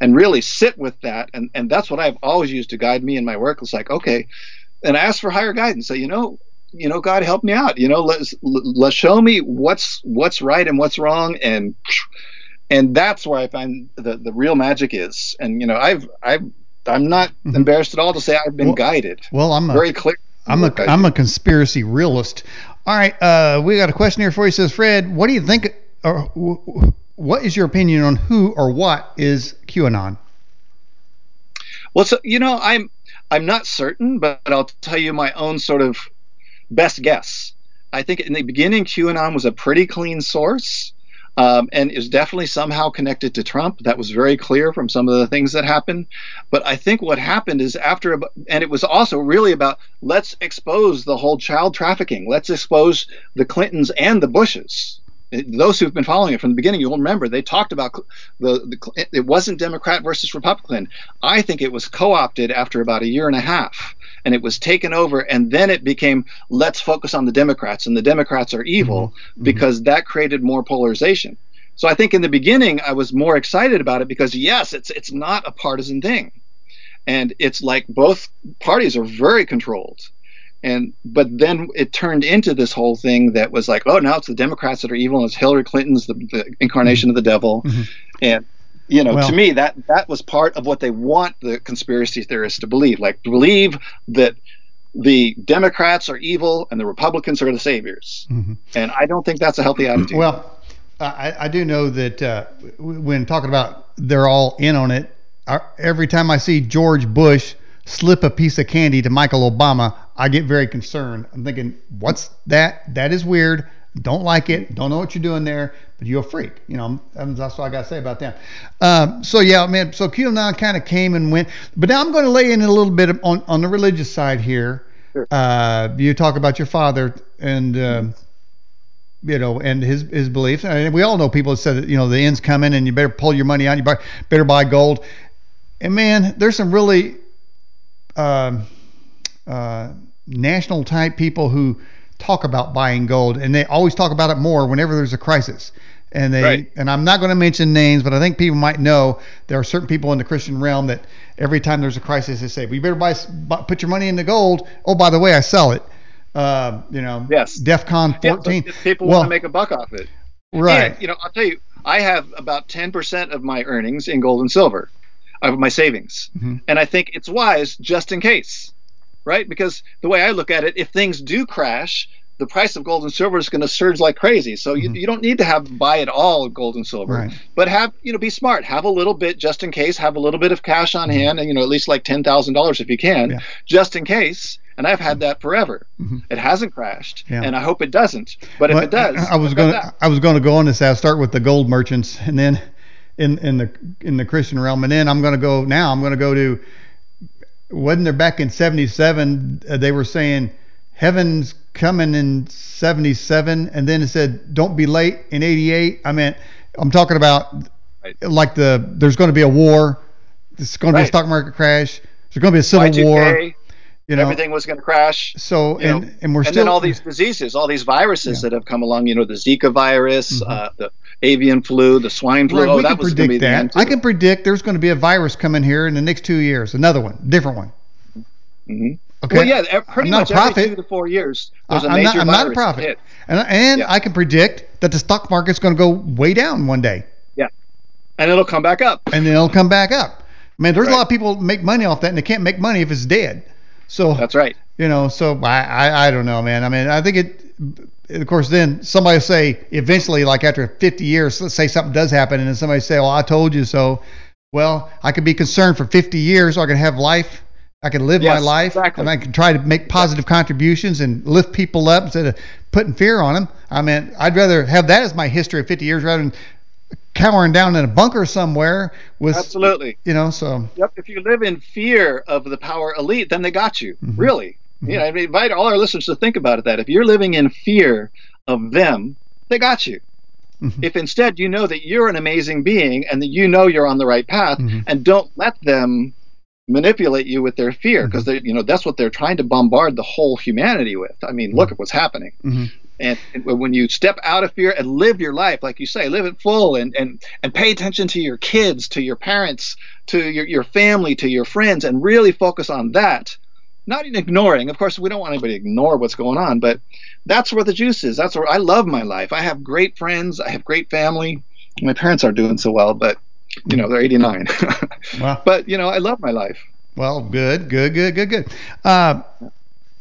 and really sit with that and and that's what I've always used to guide me in my work it's like okay and ask for higher guidance say you know you know God help me out you know let's let's show me what's what's right and what's wrong and and that's where I find the the real magic is and you know I've I've I'm not mm-hmm. embarrassed at all to say I've been well, guided. Well, I'm very a, clear. I'm a I'm a conspiracy realist. All right, uh, we got a question here for you. It says Fred, what do you think, or what is your opinion on who or what is QAnon? Well, so you know, I'm I'm not certain, but I'll tell you my own sort of best guess. I think in the beginning, QAnon was a pretty clean source. um, and is definitely somehow connected to Trump. That was very clear from some of the things that happened. But I think what happened is after, and it was also really about let's expose the whole child trafficking. Let's expose the Clintons and the Bushes those who've been following it from the beginning, you'll remember they talked about the, the it wasn't Democrat versus Republican. I think it was co-opted after about a year and a half, and it was taken over, and then it became let's focus on the Democrats, and the Democrats are evil mm-hmm. because that created more polarization. So I think in the beginning I was more excited about it because yes, it's it's not a partisan thing, and it's like both parties are very controlled and but then it turned into this whole thing that was like, oh, now it's the Democrats that are evil, and it's Hillary Clinton's the, the incarnation mm-hmm. of the devil, mm-hmm. and you know, well, to me that that was part of what they want the conspiracy theorists to believe, like believe that the Democrats are evil and the Republicans are the saviors, mm-hmm. and I don't think that's a healthy attitude. Well, I, I do know that uh, when talking about they're all in on it, every time I see George Bush slip a piece of candy to Michael Obama, I get very concerned. I'm thinking, what's that? That is weird. Don't like it. Don't know what you're doing there, but you're a freak. You know, that's what I got to say about them. Um, so yeah, man. So QAnon kind of came and went, but now I'm going to lay in a little bit on on the religious side here. Sure. Uh, you talk about your father and. Uh, you know, and his his beliefs. And we all know people that said that you know the end's coming and you better pull your money out. You better buy gold. And man, there's some really uh, uh, national type people who talk about buying gold, and they always talk about it more whenever there's a crisis. And they right. and I'm not going to mention names, but I think people might know there are certain people in the Christian realm that every time there's a crisis, they say, "We better buy, put your money into gold." Oh, by the way, I sell it. Uh, you know, yes, DEFCON 14. Yeah, people well, want to make a buck off it. Right. And, you know, I'll tell you, I have about 10% of my earnings in gold and silver, of my savings, mm-hmm. and I think it's wise just in case right? Because the way I look at it, if things do crash, the price of gold and silver is going to surge like crazy. So mm-hmm. you, you don't need to have buy it all gold and silver, right. but have you know be smart. Have a little bit just in case. Have a little bit of cash on mm-hmm. hand, and you know at least like ten thousand dollars if you can, yeah. just in case. And I've had that forever. Mm-hmm. It hasn't crashed, yeah. and I hope it doesn't. But if it does, I, I was going to I was going to go on this. I'll start with the gold merchants, and then in in the in the Christian realm, and then I'm going to go now. I'm going to go to wasn't there back in 77 uh, they were saying heaven's coming in 77 and then it said don't be late in 88 i mean i'm talking about right. like the there's going to be a war there's going to be a stock market crash there's going to be a civil Y2K, war you know everything was going to crash so and know, and we're and still then all these diseases all these viruses yeah. that have come along you know the zika virus mm-hmm. uh, the avian flu the swine flu right, oh that was going to be that. i can predict there's going to be a virus coming here in the next two years another one different one Mm-hmm. Okay. Well, yeah, pretty much every two to four years, there's a I'm major not, I'm not a prophet, and, and yeah. I can predict that the stock market's going to go way down one day. Yeah, and it'll come back up. And then it'll come back up. I mean, there's right. a lot of people make money off that, and they can't make money if it's dead. So that's right. You know, so I, I, I don't know, man. I mean, I think it. Of course, then somebody will say eventually, like after 50 years, let's say something does happen, and then somebody say, "Well, I told you so." Well, I could be concerned for 50 years, or I could have life I can live yes, my life exactly. and I can try to make positive contributions and lift people up instead of putting fear on them. I mean, I'd rather have that as my history of 50 years rather than cowering down in a bunker somewhere with absolutely you know so yep if you live in fear of the power elite then they got you mm-hmm. really. You know I invite all our listeners to think about it that if you're living in fear of them they got you mm-hmm. if instead you know that you're an amazing being and that you know you're on the right path mm-hmm. and don't let them manipulate you with their fear because mm-hmm. they you know that's what they're trying to bombard the whole humanity with i mean mm-hmm. look at what's happening mm-hmm. and, and, when you step out of fear and live your life like you say live it full and and and pay attention to your kids to your parents to your, your family to your friends and really focus on that not even ignoring of course we don't want anybody to ignore what's going on but that's where the juice is that's where i love my life i have great friends i have great family my parents aren't doing so well but you know, they're 89. wow. But, you know, I love my life. Well, good, good, good, good, good. Uh,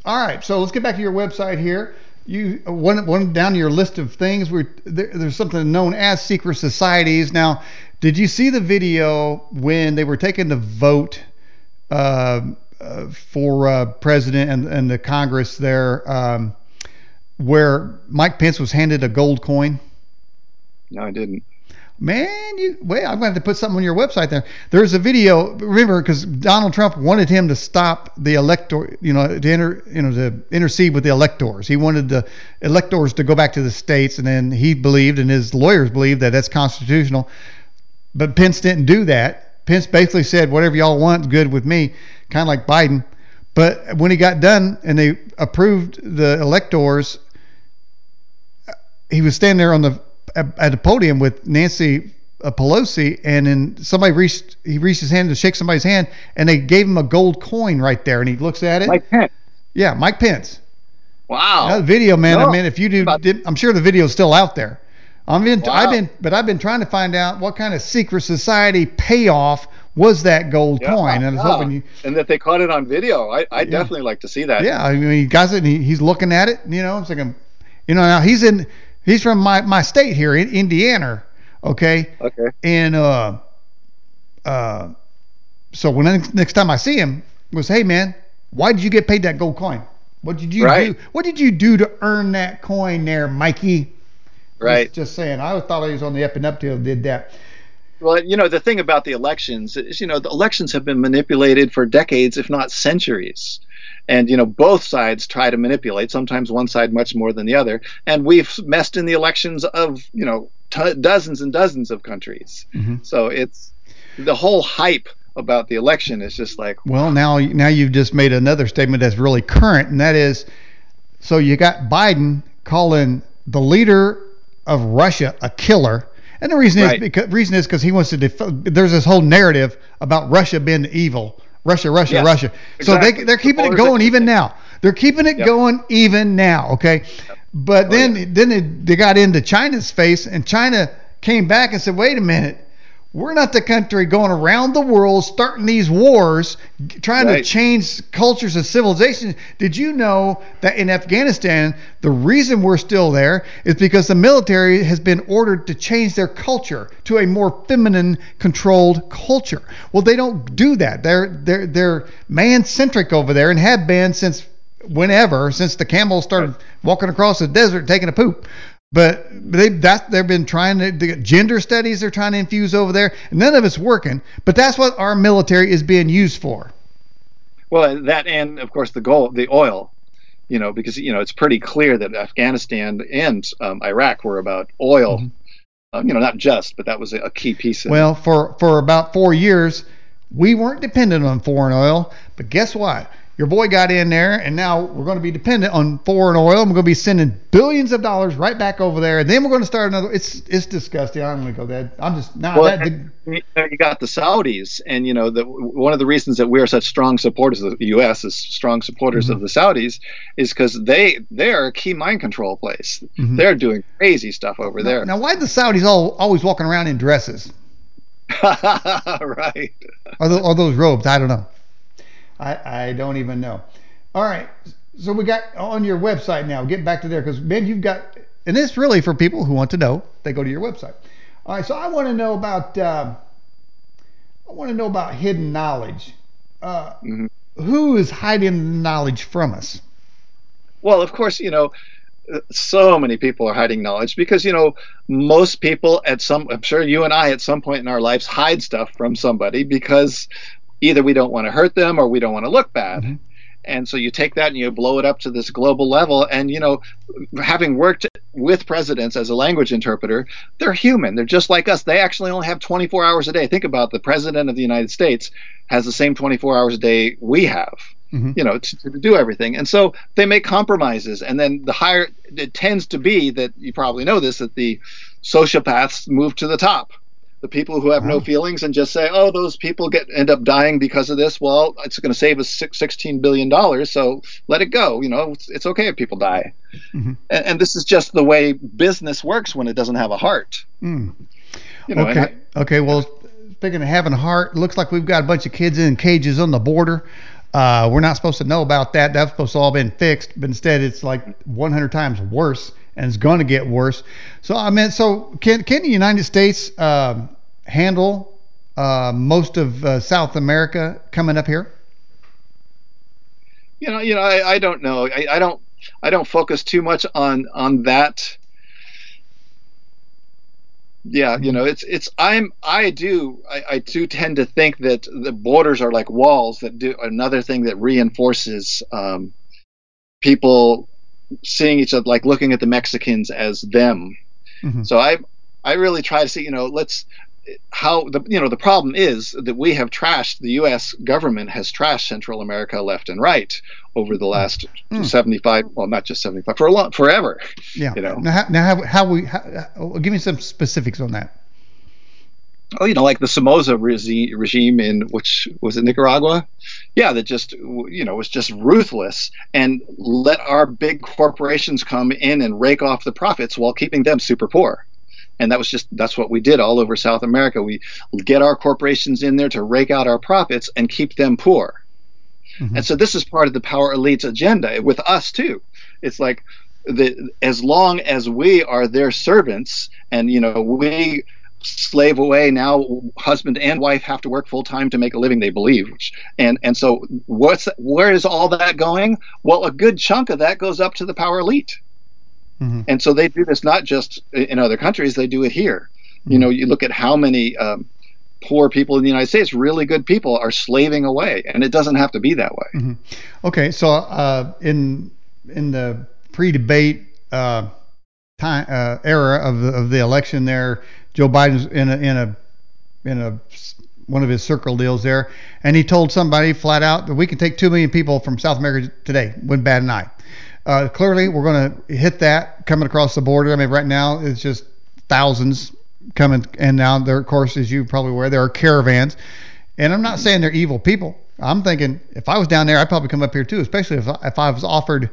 all right. So let's get back to your website here. You one one down your list of things. We there, there's something known as secret societies. Now, did you see the video when they were taking the vote uh, for uh, president and, and the Congress there, um, where Mike Pence was handed a gold coin? No, I didn't. Man, you wait. I'm going to have to put something on your website there. There's a video. Remember, because Donald Trump wanted him to stop the elector, you know, to enter, you know, to intercede with the electors. He wanted the electors to go back to the states, and then he believed, and his lawyers believed that that's constitutional. But Pence didn't do that. Pence basically said, "Whatever y'all want, good with me," kind of like Biden. But when he got done and they approved the electors, he was standing there on the at the podium with Nancy uh, Pelosi, and then somebody reached he reached his hand to shake somebody's hand, and they gave him a gold coin right there, and he looks at it. Mike Pence. Yeah, Mike Pence. Wow. That video, man. No, I mean, if you do, did, I'm sure the video's still out there. I'm in, Wow. I've been, but I've been trying to find out what kind of secret society payoff was that gold Yeah, coin, and I was hoping you. And that they caught it on video. I I definitely like to see that. Yeah, I mean, he got it. And he, he's looking at it. You know, I'm thinking, you know, now he's in. He's from my, my state here in Indiana. Okay. Okay. And uh, uh, so when I, next time I see him was, hey man, why did you get paid that gold coin? What did you Right. do? What did you do to earn that coin there, Mikey? Right. Just, just saying. I thought he was on the up and up till he did that. Well, you know, the thing about the elections is, you know, the elections have been manipulated for decades, if not centuries. And, you know, both sides try to manipulate, sometimes one side much more than the other. And we've messed in the elections of, you know, t- dozens and dozens of countries. Mhm. So it's the whole hype about the election is just like, Well, now now you've just made another statement that's really current, and that is, so you got Biden calling the leader of Russia a killer, and the reason is because reason is because he wants to. Def- there's this whole narrative about Russia being evil, Russia, Russia, Russia. So exactly. they they're keeping The it going even now. They're keeping it Yep. going even now. Okay, but Oh, then yeah. then they, they got into China's face, and China came back and said, wait a minute. We're not the country going around the world starting these wars, trying to change cultures and civilizations. Did you know that in Afghanistan, the reason we're still there is because the military has been ordered to change their culture to a more feminine controlled culture? Well, they don't do that. They're they're they're man-centric over there and have been since whenever, since the camels started walking across the desert taking a poop. But they that they've been trying to, to gender studies they're trying to infuse over there, and none of it's working. But that's what our military is being used for. well, that and of course the gold, the oil, you know, because you know it's pretty clear that Afghanistan and um, Iraq were about oil. Mm-hmm. Uh, you know, not just, but that was a, key piece. It. Well, for for about four years, we weren't dependent on foreign oil. But guess what? Your boy got in there, and now we're going to be dependent on foreign oil. and We're going to be sending billions of dollars right back over there. And then we're going to start another. It's it's disgusting. I'm going to go that. I'm just not Well, that. you know, you got the Saudis, and you know the one of the reasons that we are such strong supporters of the U.S. is strong supporters Mm-hmm. of the Saudis is because they they are a key mind control place. They're doing crazy stuff over there. Mm-hmm. Now, why the Saudis all always walking around in dresses? right. Or, tho- or those robes? I don't know. I I don't even know. All right. So we got on your website now. Get back to there because Ben, you've got, and this really for people who want to know. They go to your website. All right. So I want to know about. Uh, I want to know about hidden knowledge. Uh, Mhm. who is hiding knowledge from us? Well, of course, you know, so many people are hiding knowledge because, you know, most people at some, I'm sure you and I at some point in our lives hide stuff from somebody because either we don't want to hurt them or we don't want to look bad. Mhm. And so you take that and you blow it up to this global level. And, you know, having worked with presidents as a language interpreter, they're human. They're just like us. They actually only have 24 hours a day. Think about the president of the United States has the same 24 hours a day we have Mhm. you know, to, to do everything. And so they make compromises. And then the higher it tends to be that you probably know this that the sociopaths move to the top. The people who have no feelings and just say, "Oh, those people get end up dying because of this." Well, it's going to save us six, 16 billion dollars, so let it go. You know, it's, it's okay if people die. Mhm. And, and this is just the way business works when it doesn't have a heart. Mm. You know, okay. okay. Well, speaking of having a heart, looks like we've got a bunch of kids in cages on the border. Uh, we're not supposed to know about that. That's supposed to all been fixed, but instead it's like 100 times worse, and it's going to get worse. So I mean, so can can the United States um handle uh, most of uh, South America coming up here? you know, you know, I, I don't know. I, I don't, I don't focus too much on on that. yeah, you know, it's it's I'm I do I, I do tend to think that the borders are like walls that do another thing that reinforces um, people seeing each other like looking at the Mexicans as them. Mm-hmm. So I I really try to see you know let's how the you know the problem is that we have trashed the U.S. government has trashed Central America left and right over the last mm. 75 well not just 75 for a long forever yeah you know now how, now how, how we how, give me some specifics on that oh you know like the Somoza regime in which was it Nicaragua yeah that just you know was just ruthless and let our big corporations come in and rake off the profits while keeping them super poor and that was just that's what we did all over South America. We get our corporations in there to rake out our profits and keep them poor. Mm-hmm. And so this is part of the power elite's agenda with us too. It's like the, as long as we are their servants and you know we slave away now husband and wife have to work full time to make a living they believe and and so what's where is all that going well a good chunk of that goes up to the power elite Mm-hmm. And so they do this not just in other countries, they do it here. Mm-hmm. You know, you look at how many um, poor people in the United States, really good people, are slaving away, and it doesn't have to be that way. Mm-hmm. Okay, so uh, in in the pre-debate uh, time uh, era of the, of the election, there, Joe Biden's in a in a in a one of his circle deals there, and he told somebody flat out that we can take two million people from South America today, wouldn't bat an eye. Uh, clearly, we're going to hit that coming across the border. I mean, right now it's just thousands coming, and now there, of course, as you probably aware, there are caravans. And I'm not saying they're evil people. I'm thinking if I was down there, I'd probably come up here too, especially if if I was offered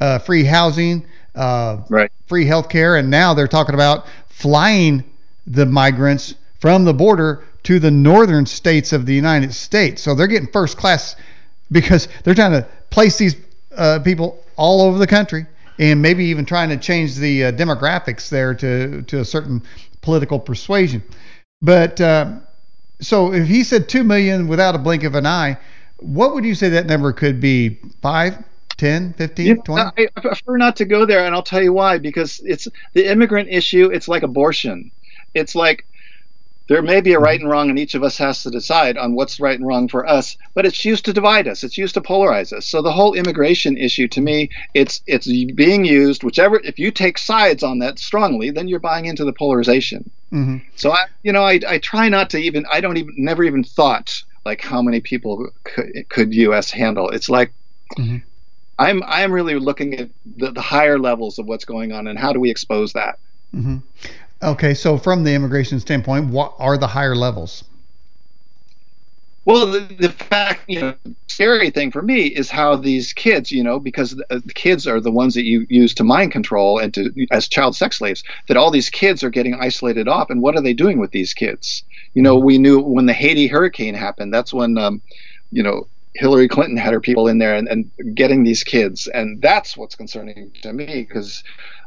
uh, free housing, uh, right. free health care, and now they're talking about flying the migrants from the border to the northern states of the United States. So they're getting first class because they're trying to place these uh, people all over the country, and maybe even trying to change the uh, demographics there to to a certain political persuasion. But uh, so if he said two million without a blink of an eye, what would you say that number could be? Five, 10, 15, you know, 20? I prefer not to go there, and I'll tell you why. Because it's the immigrant issue. It's like abortion. It's like there may be a right and wrong, and each of us has to decide on what's right and wrong for us. But it's used to divide us. It's used to polarize us. So the whole immigration issue, to me, it's it's being used. Whichever, if you take sides on that strongly, then you're buying into the polarization. Mm-hmm. So I, you know, I, I try not to even. I don't even never even thought like how many people could, could U.S. handle. It's like. Mm-hmm. I'm I'm really looking at the, the, higher levels of what's going on and how do we expose that. Mm-hmm. Okay, so from the immigration standpoint, what are the higher levels? Well, the, the, fact, you know, scary thing for me is how these kids, you know, because the, the, kids are the ones that you use to mind control and to as child sex slaves, that all these kids are getting isolated off. And what are they doing with these kids? You know, we knew when the Haiti hurricane happened, that's when, um, you know, Hillary Clinton had her people in there and, and getting these kids. And that's what's concerning to me because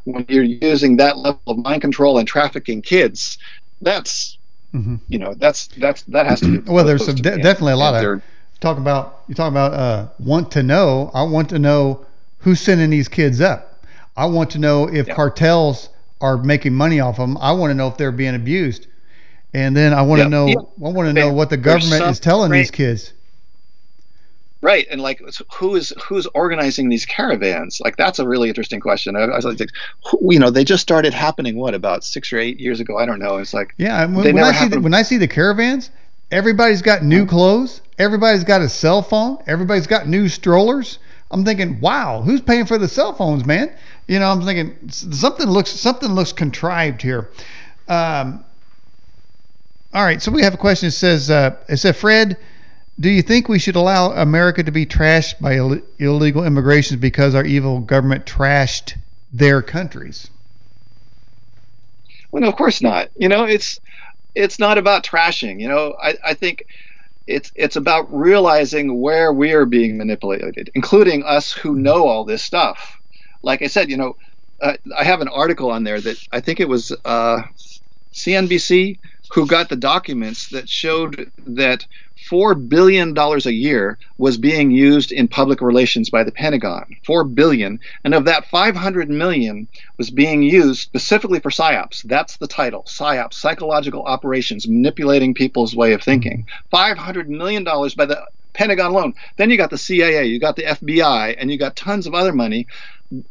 when you're using that level of mind control and trafficking kids, that's mm-hmm. you know that's that's that has to be well. There's some de- definitely a lot of talk about you talk about uh, want to know. I want to know who's sending these kids up. I want to know if yeah. cartels are making money off them. I want to know if they're being abused, and then I want yeah. to know. Yeah. I want to know what the government is telling these kids. Right, and like who is who's organizing these caravans? Like that's a really interesting question. I, I was like, you know, they just started happening what about six or eight years ago? I don't know. It's like yeah, when, when I see the, when I see the caravans, everybody's got new clothes, everybody's got a cell phone, everybody's got new strollers. I'm thinking, wow, who's paying for the cell phones, man? You know, I'm thinking something looks something looks contrived here. Um, all right, so we have a question. It says, uh, it said, Fred do you think we should allow America to be trashed by Ill- illegal immigrations because our evil government trashed their countries? Well, no, of course not. You know, it's it's not about trashing. You know, I, I think it's it's about realizing where we are being manipulated, including us who know all this stuff. Like I said, you know, uh, I have an article on there that I think it was uh, CNBC who got the documents that showed that four billion dollars a year was being used in public relations by the Pentagon. Four billion, and of that, 500 million was being used specifically for psyops. That's the title: psyops, psychological operations, manipulating people's way of thinking. 500 million dollars by the Pentagon alone. Then you got the CIA, you got the FBI, and you got tons of other money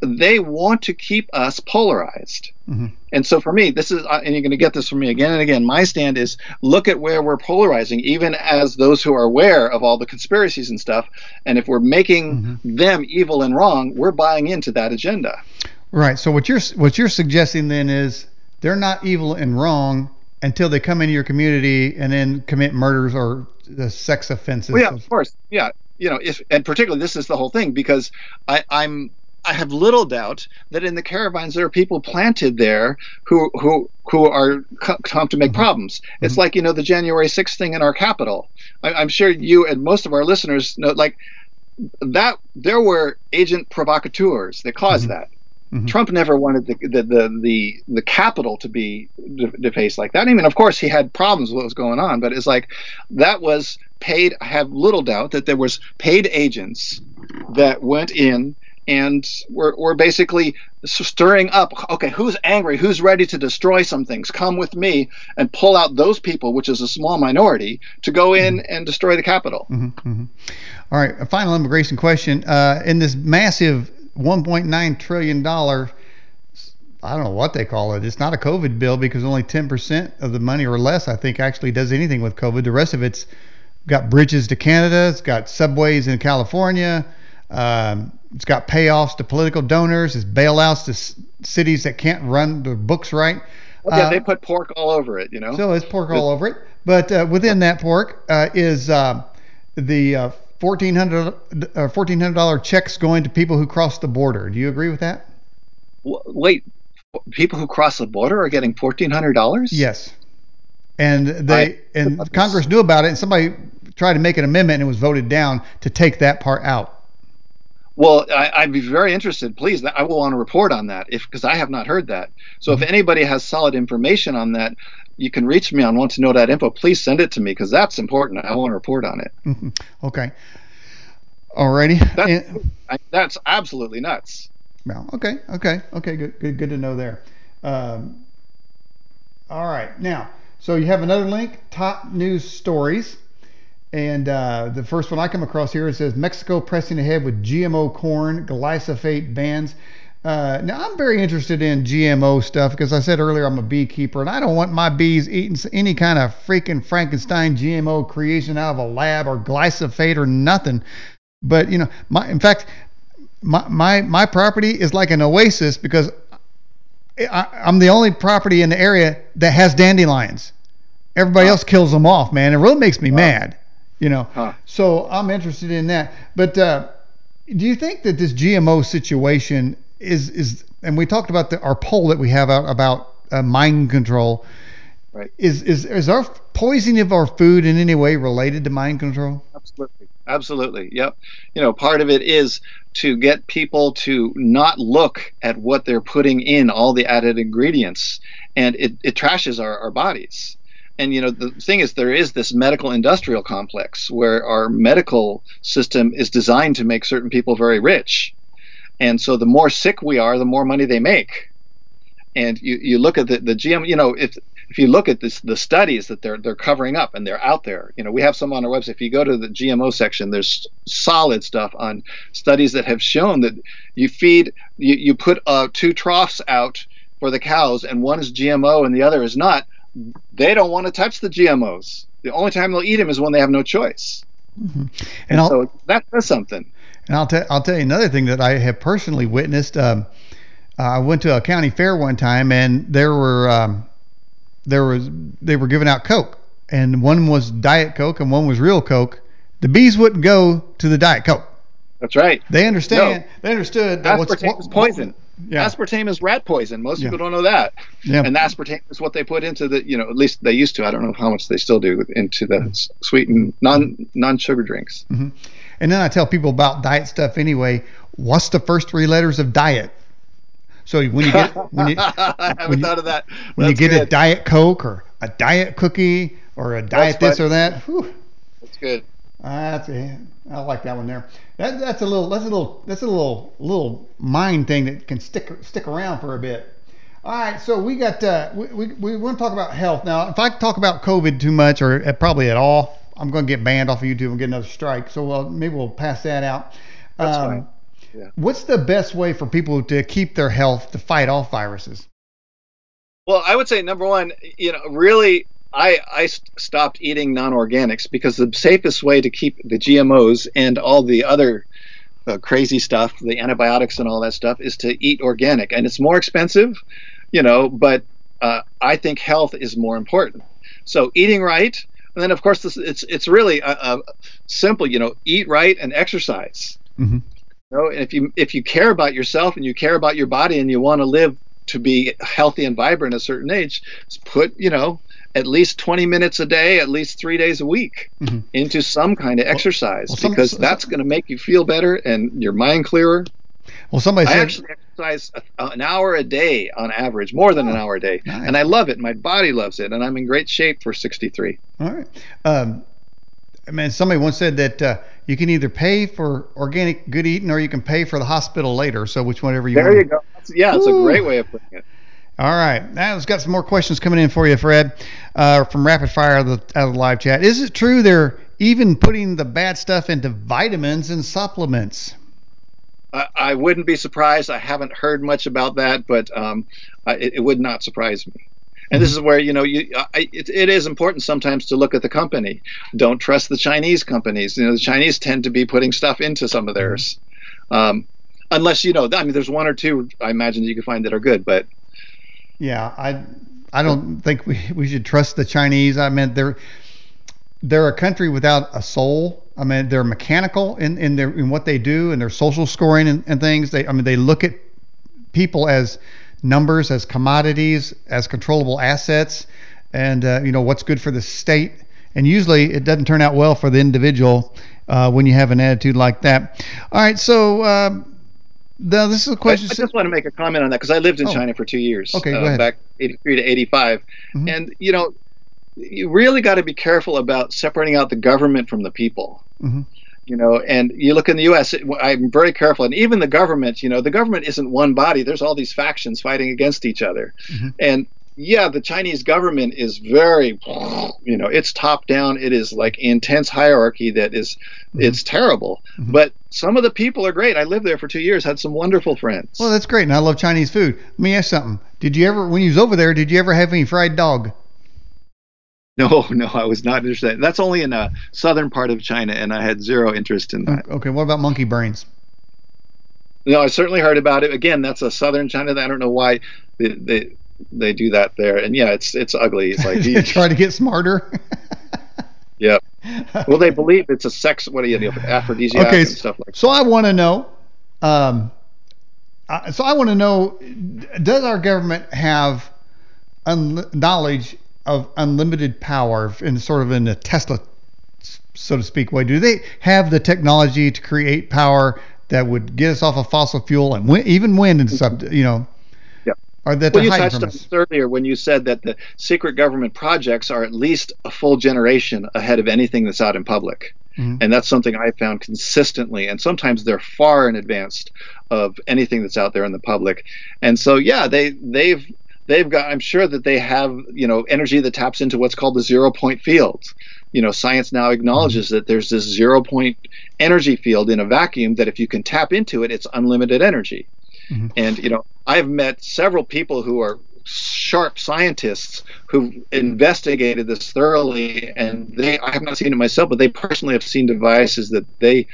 they want to keep us polarized. Mm-hmm. And so for me, this is, uh, and you're going to get this from me again and again. My stand is look at where we're polarizing, even as those who are aware of all the conspiracies and stuff. And if we're making mm-hmm. them evil and wrong, we're buying into that agenda. Right. So what you're what you're suggesting then is they're not evil and wrong until they come into your community and then commit murders or the sex offenses. Well, yeah, of course. Yeah. You know, if and particularly this is the whole thing because I, I'm I have little doubt that in the caravans there are people planted there who who who are come to make mm-hmm. problems. Mm-hmm. It's like you know the January 6th thing in our capital. I, am sure you and most of our listeners know like that. There were agent provocateurs that caused mm-hmm. that. Mm-hmm. Trump never wanted the the the the, the capital to be defaced like that. I mean, of course, he had problems with what was going on, but it's like that was paid. I have little doubt that there was paid agents that went in and we're, we're basically stirring up okay who's angry who's ready to destroy some things come with me and pull out those people which is a small minority to go in mm-hmm. and destroy the capital mm-hmm, mm-hmm. All right a final immigration question uh, in this massive 1.9 trillion dollar I don't know what they call it. It's not a COVID bill because only 10% of the money or less, I think, actually does anything with COVID. The rest of it's got bridges to Canada. It's got subways in California. Um, it's got payoffs to political donors. It's bailouts to cities that can't run their books right. Well, yeah, uh, they put pork all over it, you know. So it's pork all over it. But uh, within that pork uh, is uh, the uh, $1,400, $1,400 uh, checks going to people who cross the border. Do you agree with that? Wait, people who cross the border are getting $1,400? Yes. And they I, and Congress knew about it, and somebody tried to make an amendment, and it was voted down to take that part out. Well, I, would be very interested. Please, I will want to report on that if because I have not heard that. So mm-hmm. if anybody has solid information on that, you can reach me on want to know that info. Please send it to me because that's important. I want to report on it. Mm-hmm. Okay. Alrighty. That's, and, I, that's absolutely nuts. Well, okay, okay, okay. Good, good, good to know there. Um, all right, now, so you have another link, top news stories. And uh, the first one I come across here it says Mexico pressing ahead with GMO corn, glyphosate bans. Uh, now I'm very interested in GMO stuff because I said earlier I'm a beekeeper and I don't want my bees eating any kind of freaking Frankenstein GMO creation out of a lab or glyphosate or nothing. But you know, my in fact, my my my property is like an oasis because I, I'm the only property in the area that has dandelions. Everybody else kills them off, man. It really makes me wow. mad you know. Huh. So I'm interested in that. But uh, do you think that this GMO situation is is and we talked about the, our poll that we have out about uh, mind control. Right. Is is is our poisoning of our food in any way related to mind control? Absolutely. Absolutely. Yep. You know, part of it is to get people to not look at what they're putting in all the added ingredients and it, it trashes our, our bodies and you know the thing is there is this medical industrial complex where our medical system is designed to make certain people very rich. And so the more sick we are the more money they make. And you, you look at the, the gm you know if if you look at this the studies that they're they're covering up and they're out there you know we have some on our website. If you go to the gmo section there's solid stuff on studies that have shown that you feed you, you put uh, two troughs out for the cows and one is gmo and the other is not they don't want to touch the GMOs. The only time they'll eat them is when they have no choice. Mm-hmm. And, and so that does something. And I'll tell I'll tell you another thing that I have personally witnessed. Um, I went to a county fair one time, and there were um, there was they were giving out Coke, and one was Diet Coke and one was real Coke. The bees wouldn't go to the Diet Coke. That's right. They understand. No. They understood that was poison. Yeah. Aspartame is rat poison. Most yeah. people don't know that. Yeah. And aspartame is what they put into the, you know, at least they used to. I don't know how much they still do into the sweetened non non sugar drinks. Mm-hmm. And then I tell people about diet stuff anyway. What's the first three letters of diet? So when you get when you, I haven't thought of that. When you get good. a diet coke or a diet cookie or a diet this or that, whew, That's good. That's a, I like that one there. That, that's a little that's a little that's a little little mind thing that can stick stick around for a bit. All right, so we got uh, we, we, we want to talk about health now. If I talk about COVID too much or probably at all, I'm going to get banned off of YouTube and get another strike. So uh, maybe we'll pass that out. That's um, fine. Yeah. What's the best way for people to keep their health to fight off viruses? Well, I would say number one, you know, really, I I stopped eating non-organics because the safest way to keep the GMOs and all the other uh, crazy stuff, the antibiotics and all that stuff, is to eat organic, and it's more expensive, you know, but uh, I think health is more important. So eating right, and then of course this, it's it's really a, simple, you know, eat right and exercise. Mm-hmm. You know, if you if you care about yourself and you care about your body and you want to live to be healthy and vibrant at a certain age, put you know at least 20 minutes a day, at least three days a week mm-hmm. into some kind of exercise well, because some, that's going to make you feel better and your mind clearer. Well, somebody said, I actually exercise a, an hour a day on average, more than oh, an hour a day, nice. and I love it. My body loves it, and I'm in great shape for 63. All right. Um, I mean, somebody once said that uh, you can either pay for organic good eating or you can pay for the hospital later. So which one, whatever you there want. There you go. That's, yeah, it's a great way of putting it. All right. Now, let's got some more questions coming in for you, Fred, uh, from Rapid Fire out of, the, out of the live chat. Is it true they're even putting the bad stuff into vitamins and supplements? I, wouldn't be surprised. I haven't heard much about that, but um, it, it, would not surprise me. And this is where you know you I, it, it is important sometimes to look at the company. Don't trust the Chinese companies. You know the Chinese tend to be putting stuff into some of theirs, um, unless you know. I mean, there's one or two I imagine you can find that are good, but yeah, I I don't think we, we should trust the Chinese. I mean, they're they're a country without a soul. I mean, they're mechanical in in their in what they do and their social scoring and, and things. They I mean, they look at people as numbers, as commodities, as controllable assets, and uh, you know what's good for the state. And usually, it doesn't turn out well for the individual uh, when you have an attitude like that. All right, so. Um, now, this is a question. I, I just want to make a comment on that because I lived in oh. China for two years. Okay, uh, back 83 to 85. Mm-hmm. And, you know, you really got to be careful about separating out the government from the people. Mm-hmm. You know, and you look in the U.S. I'm very careful, and even the government. You know, the government isn't one body. There's all these factions fighting against each other, mm-hmm. and yeah, the Chinese government is very, you know, it's top down. It is like intense hierarchy that is, mm-hmm. it's terrible. Mm-hmm. But some of the people are great. I lived there for two years, had some wonderful friends. Well, that's great, and I love Chinese food. Let me ask something. Did you ever, when you was over there, did you ever have any fried dog? No, no, I was not interested. That's only in a southern part of China, and I had zero interest in that. Okay, what about monkey brains? No, I certainly heard about it. Again, that's a southern China. I don't know why they, they they do that there, and yeah, it's it's ugly. It's like they try to get smarter. yeah. Well, they believe it's a sex. What do you aphrodisiac okay, and stuff like. That. So I want to know. Um, so I want to know: Does our government have un- knowledge of unlimited power in sort of in a Tesla, so to speak, way? Do they have the technology to create power that would get us off of fossil fuel and even wind and stuff? You know, or that well, you touched on this earlier when you said that the secret government projects are at least a full generation ahead of anything that's out in public. Mm-hmm. And that's something I found consistently. And sometimes they're far in advance of anything that's out there in the public. And so, yeah, they they've they've got. I'm sure that they have you know energy that taps into what's called the zero point field. You know, science now acknowledges mm-hmm. that there's this zero point energy field in a vacuum that if you can tap into it, it's unlimited energy. Mm-hmm. And you know, I've met several people who are sharp scientists who've investigated this thoroughly, and they I have not seen it myself, but they personally have seen devices that they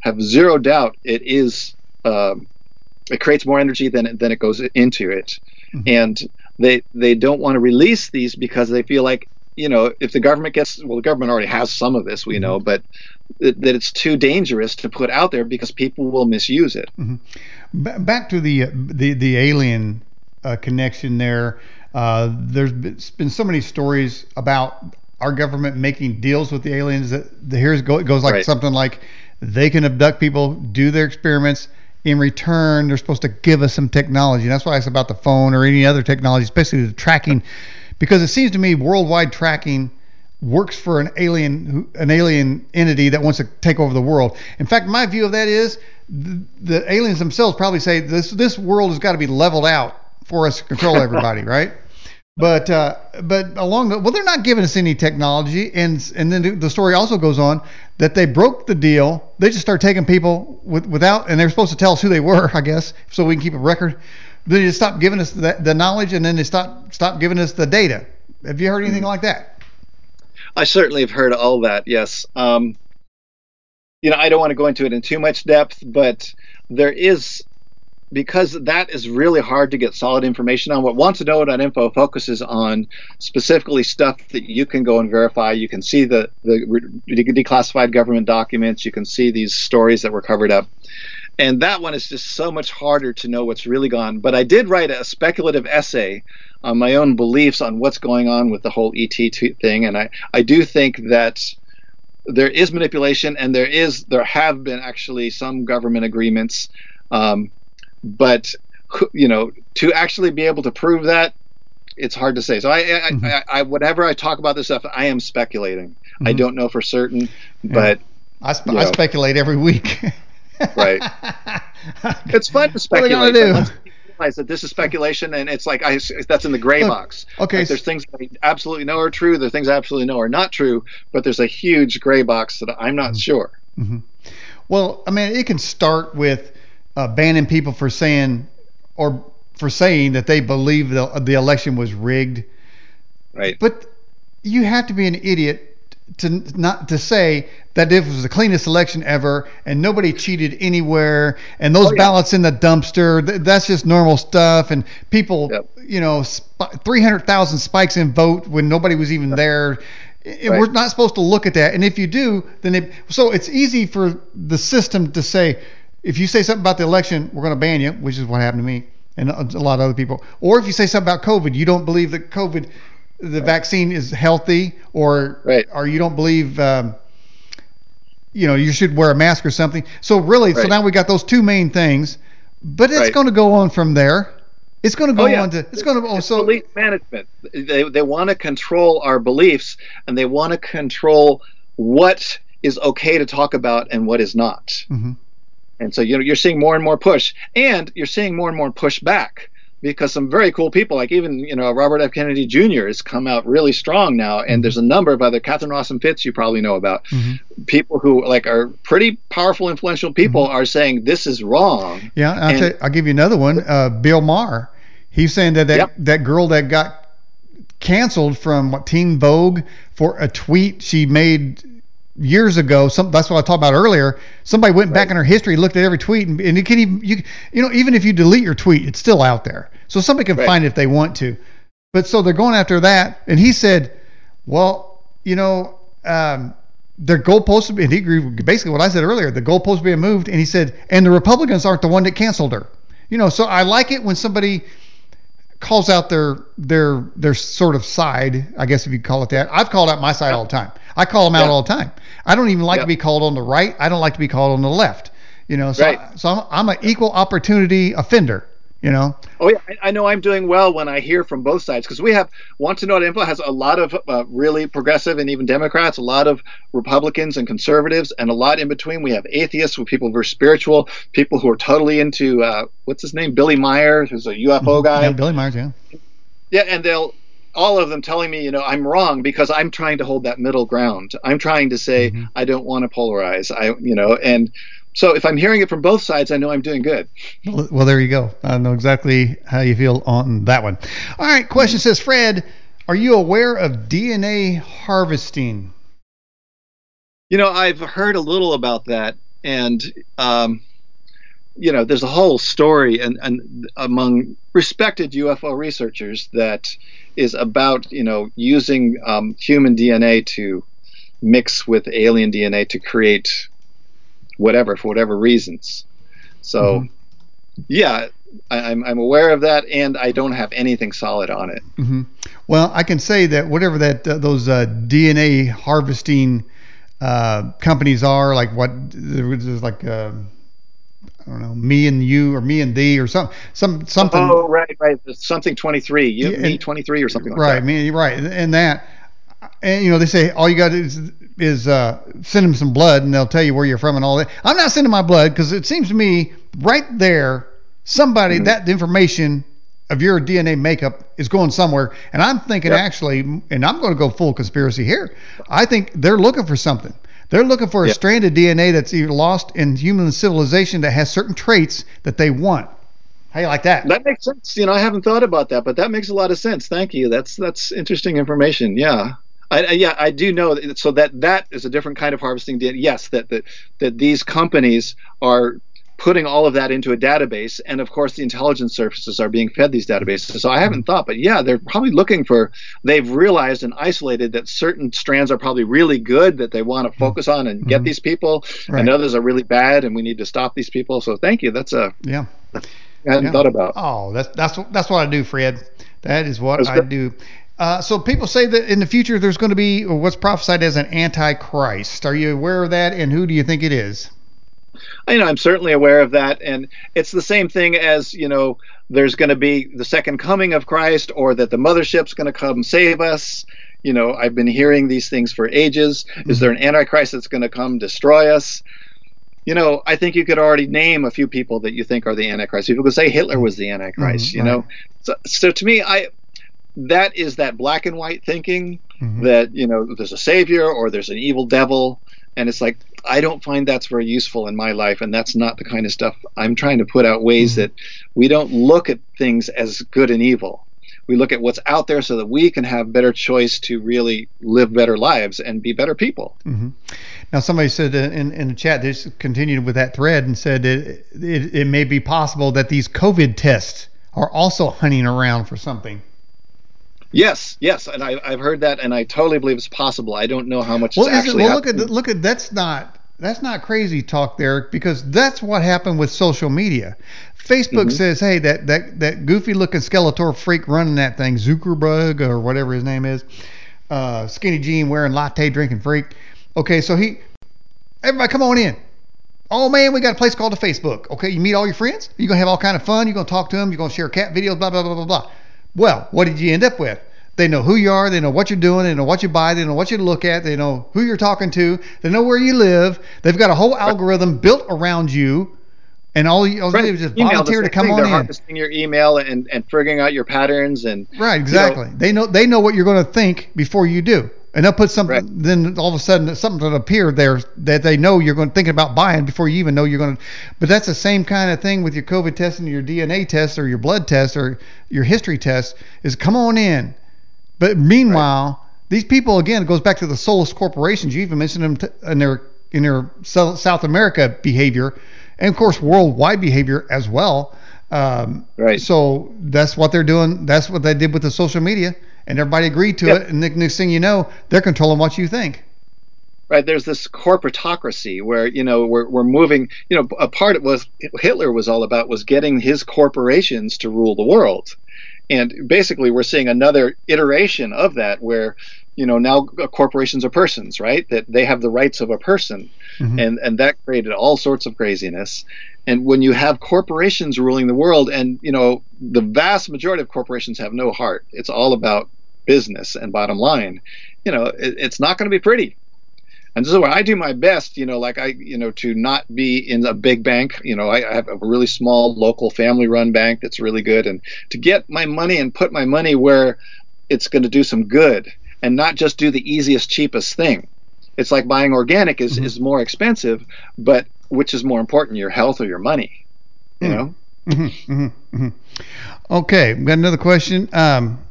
have zero doubt it is um, it creates more energy than than it goes into it, mm-hmm. and they they don't want to release these because they feel like you know if the government gets well the government already has some of this we mm-hmm. know but that it's too dangerous to put out there because people will misuse it. Mm-hmm. Back to the the the alien uh, connection there. Uh, there's been so many stories about our government making deals with the aliens that the here's go, it goes like right. something like they can abduct people, do their experiments. In return, they're supposed to give us some technology. And that's why it's about the phone or any other technology, especially the tracking, because it seems to me worldwide tracking works for an alien an alien entity that wants to take over the world. In fact, my view of that is the, the aliens themselves probably say this this world has got to be leveled out for us to control everybody, right? But uh, but along the well, they're not giving us any technology, and and then the story also goes on that they broke the deal. They just start taking people with, without, and they're supposed to tell us who they were, I guess, so we can keep a record. Then they just stop giving us the, the knowledge, and then they stop stop giving us the data. Have you heard anything like that? I certainly have heard all that. Yes. Um, you know, I don't want to go into it in too much depth, but there is because that is really hard to get solid information on. What WantToKnow.info focuses on specifically stuff that you can go and verify. You can see the, the declassified government documents. You can see these stories that were covered up. And that one is just so much harder to know what's really gone. But I did write a speculative essay on my own beliefs on what's going on with the whole ET thing. And I, I do think that there is manipulation and there is there have been actually some government agreements um, but you know, to actually be able to prove that, it's hard to say. So I, I, mm-hmm. I, I whenever I talk about this stuff, I am speculating. Mm-hmm. I don't know for certain, but I, spe- I speculate every week. right. It's fun to speculate. What realize that this is speculation, and it's like I that's in the gray Look, box. Okay. Like there's things that I absolutely know are true. There's things I absolutely know are not true, but there's a huge gray box that I'm not mm-hmm. sure. Mm-hmm. Well, I mean, it can start with uh, banning people for saying or for saying that they believe the the election was rigged. Right. But you have to be an idiot to not to say that it was the cleanest election ever and nobody cheated anywhere and those oh, yeah. ballots in the dumpster th- that's just normal stuff and people yep. you know sp- 300,000 spikes in vote when nobody was even there right. we're not supposed to look at that and if you do then it, so it's easy for the system to say if you say something about the election, we're going to ban you, which is what happened to me and a lot of other people. Or if you say something about COVID, you don't believe that COVID, the right. vaccine is healthy, or right. or you don't believe, um, you know, you should wear a mask or something. So really, right. so now we got those two main things, but it's going to go on from there. It's going to go oh, yeah. on to. It's going to also belief management. They they want to control our beliefs, and they want to control what is okay to talk about and what is not. Mm-hmm. And so you know you're seeing more and more push, and you're seeing more and more push back because some very cool people, like even you know Robert F. Kennedy Jr. has come out really strong now, and mm-hmm. there's a number of other Catherine Austin Fitts you probably know about. Mm-hmm. People who like are pretty powerful, influential people mm-hmm. are saying this is wrong. Yeah, I'll, and, you, I'll give you another one. Uh, Bill Maher, he's saying that that, yep. that girl that got canceled from what, Teen Vogue for a tweet she made years ago. Some that's what I talked about earlier. Somebody went right. back in her history, looked at every tweet, and, and you can even you you know even if you delete your tweet, it's still out there. So somebody can right. find it if they want to. But so they're going after that, and he said, well, you know. Um, their goalposts, and he agreed basically what I said earlier. The goalposts being moved, and he said, and the Republicans aren't the one that canceled her. You know, so I like it when somebody calls out their their their sort of side, I guess if you call it that. I've called out my side all the time. I call them out yeah. all the time. I don't even like yep. to be called on the right. I don't like to be called on the left. You know, so right. So I'm, I'm an equal opportunity offender. You know. Oh yeah, I, I know I'm doing well when I hear from both sides because we have WantToKnow.info has a lot of uh, really progressive and even Democrats, a lot of Republicans and conservatives, and a lot in between. We have atheists, with people who are spiritual, people who are totally into uh, what's his name, Billy Myers, who's a UFO mm-hmm. guy. Yeah, Billy Myers, yeah. Yeah, and they'll all of them telling me, you know, I'm wrong because I'm trying to hold that middle ground. I'm trying to say mm-hmm. I don't want to polarize. I, you know, and so if I'm hearing it from both sides, I know I'm doing good. Well, well there you go. I know exactly how you feel on that one. All right. Question says, Fred, are you aware of DNA harvesting? You know, I've heard a little about that, and um, you know, there's a whole story and, and among respected UFO researchers that is about you know using um, human DNA to mix with alien DNA to create whatever for whatever reasons. So mm-hmm. yeah, I, am I'm aware of that, and I don't have anything solid on it. Mm-hmm. Well, I can say that whatever that uh, those uh, DNA harvesting uh, companies are, like what there's like. I don't know, me and you or me and thee or some some something. Oh, right, right. Something 23. You, and, me 23 or something like right, that. Right, me, right. And that and you know they say all you got is is uh, send them some blood and they'll tell you where you're from and all that. I'm not sending my blood because it seems to me right there somebody mm-hmm. that information of your DNA makeup is going somewhere. And I'm thinking yep. actually, and I'm going to go full conspiracy here. I think they're looking for something. They're looking for a yep. strand of DNA that's either lost in human civilization that has certain traits that they want. How you like that? That makes sense. You know, I haven't thought about that, but that makes a lot of sense. Thank you. That's that's interesting information. Yeah. I, I, yeah, I do know. That, so that that is a different kind of harvesting DNA. Yes, that that that these companies are putting all of that into a database, and of course the intelligence services are being fed these databases. So I haven't thought, but yeah, they're probably looking for. They've realized and isolated that certain strands are probably really good that they want to mm-hmm. focus on and get mm-hmm. these people, right. and others are really bad, and we need to stop these people. So thank you. That's a yeah. I hadn't yeah. thought about. Oh, that's that's that's what I do, Fred. That is what I do. Uh, so people say that in the future there's going to be what's prophesied as an antichrist. Are you aware of that, and who do you think it is? I know I'm certainly aware of that, and it's the same thing as you know. There's going to be the second coming of Christ, or that the mothership's going to come save us. You know, I've been hearing these things for ages. Mm-hmm. Is there an antichrist that's going to come destroy us? You know, I think you could already name a few people that you think are the antichrist. People could say Hitler was the antichrist. Mm-hmm, you know, so, so to me, I that is that black and white thinking mm-hmm. that you know there's a savior or there's an evil devil and it's like i don't find that's very useful in my life and that's not the kind of stuff i'm trying to put out ways mm-hmm. that we don't look at things as good and evil we look at what's out there so that we can have better choice to really live better lives and be better people mm-hmm. now somebody said in, in the chat they just continued with that thread and said it, it, it may be possible that these covid tests are also hunting around for something Yes, yes, and I, have heard that, and I totally believe it's possible. I don't know how much. Well, actually well, look at look at that's not that's not crazy talk there because that's what happened with social media. Facebook mm-hmm. says, hey, that that that goofy looking Skeletor freak running that thing, Zuckerberg or whatever his name is, uh, skinny jean wearing latte drinking freak. Okay, so he, everybody come on in. Oh man, we got a place called the Facebook. Okay, you meet all your friends. You're gonna have all kind of fun. You're gonna talk to them. You're gonna share cat videos. Blah blah blah blah blah. Well, what did you end up with? They know who you are. They know what you're doing. They know what you buy. They know what you look at. They know who you're talking to. They know where you live. They've got a whole algorithm built around you. And all you all right. do is just email volunteer to come thing. on They're in. harvesting your email and, and figuring out your patterns and right exactly. You know, they know they know what you're going to think before you do and they'll put something. Right. Then all of a sudden, something will appear there that they know you're going to thinking about buying before you even know you're going to. But that's the same kind of thing with your COVID test and your DNA test or your blood test or your history test. Is come on in. But meanwhile, right. these people again it goes back to the soulless corporations. You even mentioned them t- in their in their South America behavior, and of course worldwide behavior as well. Um, right. So that's what they're doing. That's what they did with the social media, and everybody agreed to yep. it. And the next thing you know, they're controlling what you think. Right. There's this corporatocracy where you know we're we're moving. You know, a part of was Hitler was all about was getting his corporations to rule the world. And basically, we're seeing another iteration of that where, you know, now corporations are persons, right? That they have the rights of a person. Mm-hmm. And, and that created all sorts of craziness. And when you have corporations ruling the world, and, you know, the vast majority of corporations have no heart, it's all about business and bottom line, you know, it, it's not going to be pretty and so is where I do my best, you know, like I, you know, to not be in a big bank. You know, I, I have a really small local family run bank that's really good, and to get my money and put my money where it's going to do some good and not just do the easiest, cheapest thing. It's like buying organic is, mm-hmm. is more expensive, but which is more important, your health or your money? You mm know? Mm-hmm, mm-hmm, mm-hmm. okay, got another question. Um,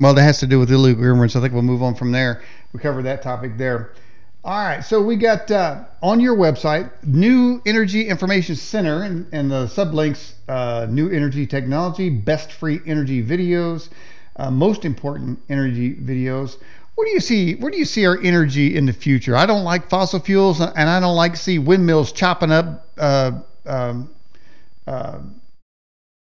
well, that has to do with illegal immigrants. I think we'll move on from there. We covered that topic there. All right, so we got uh, on your website New Energy Information Center and, and the sublinks uh, New Energy Technology, Best Free Energy Videos, uh, Most Important Energy Videos. Where do you see where do you see our energy in the future? I don't like fossil fuels, and I don't like to see windmills chopping up uh, um, uh,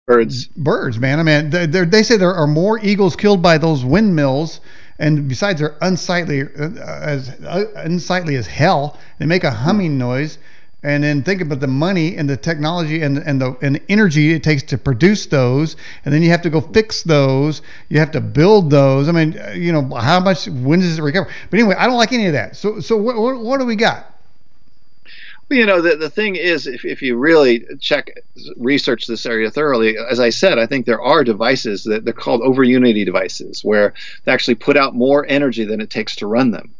birds. Birds, man. I mean, they, they say there are more eagles killed by those windmills and besides they're unsightly uh, as uh, unsightly as hell. They make a humming noise, and then think about the money and the technology and and the and the energy it takes to produce those, and then you have to go fix those. You have to build those. I mean, uh, you know, how much when does it recover? But anyway, I don't like any of that. So so what what, what do we got? You know, the, the thing is, if, if you really check, research this area thoroughly, as I said, I think there are devices that they're called over unity devices where they actually put out more energy than it takes to run them.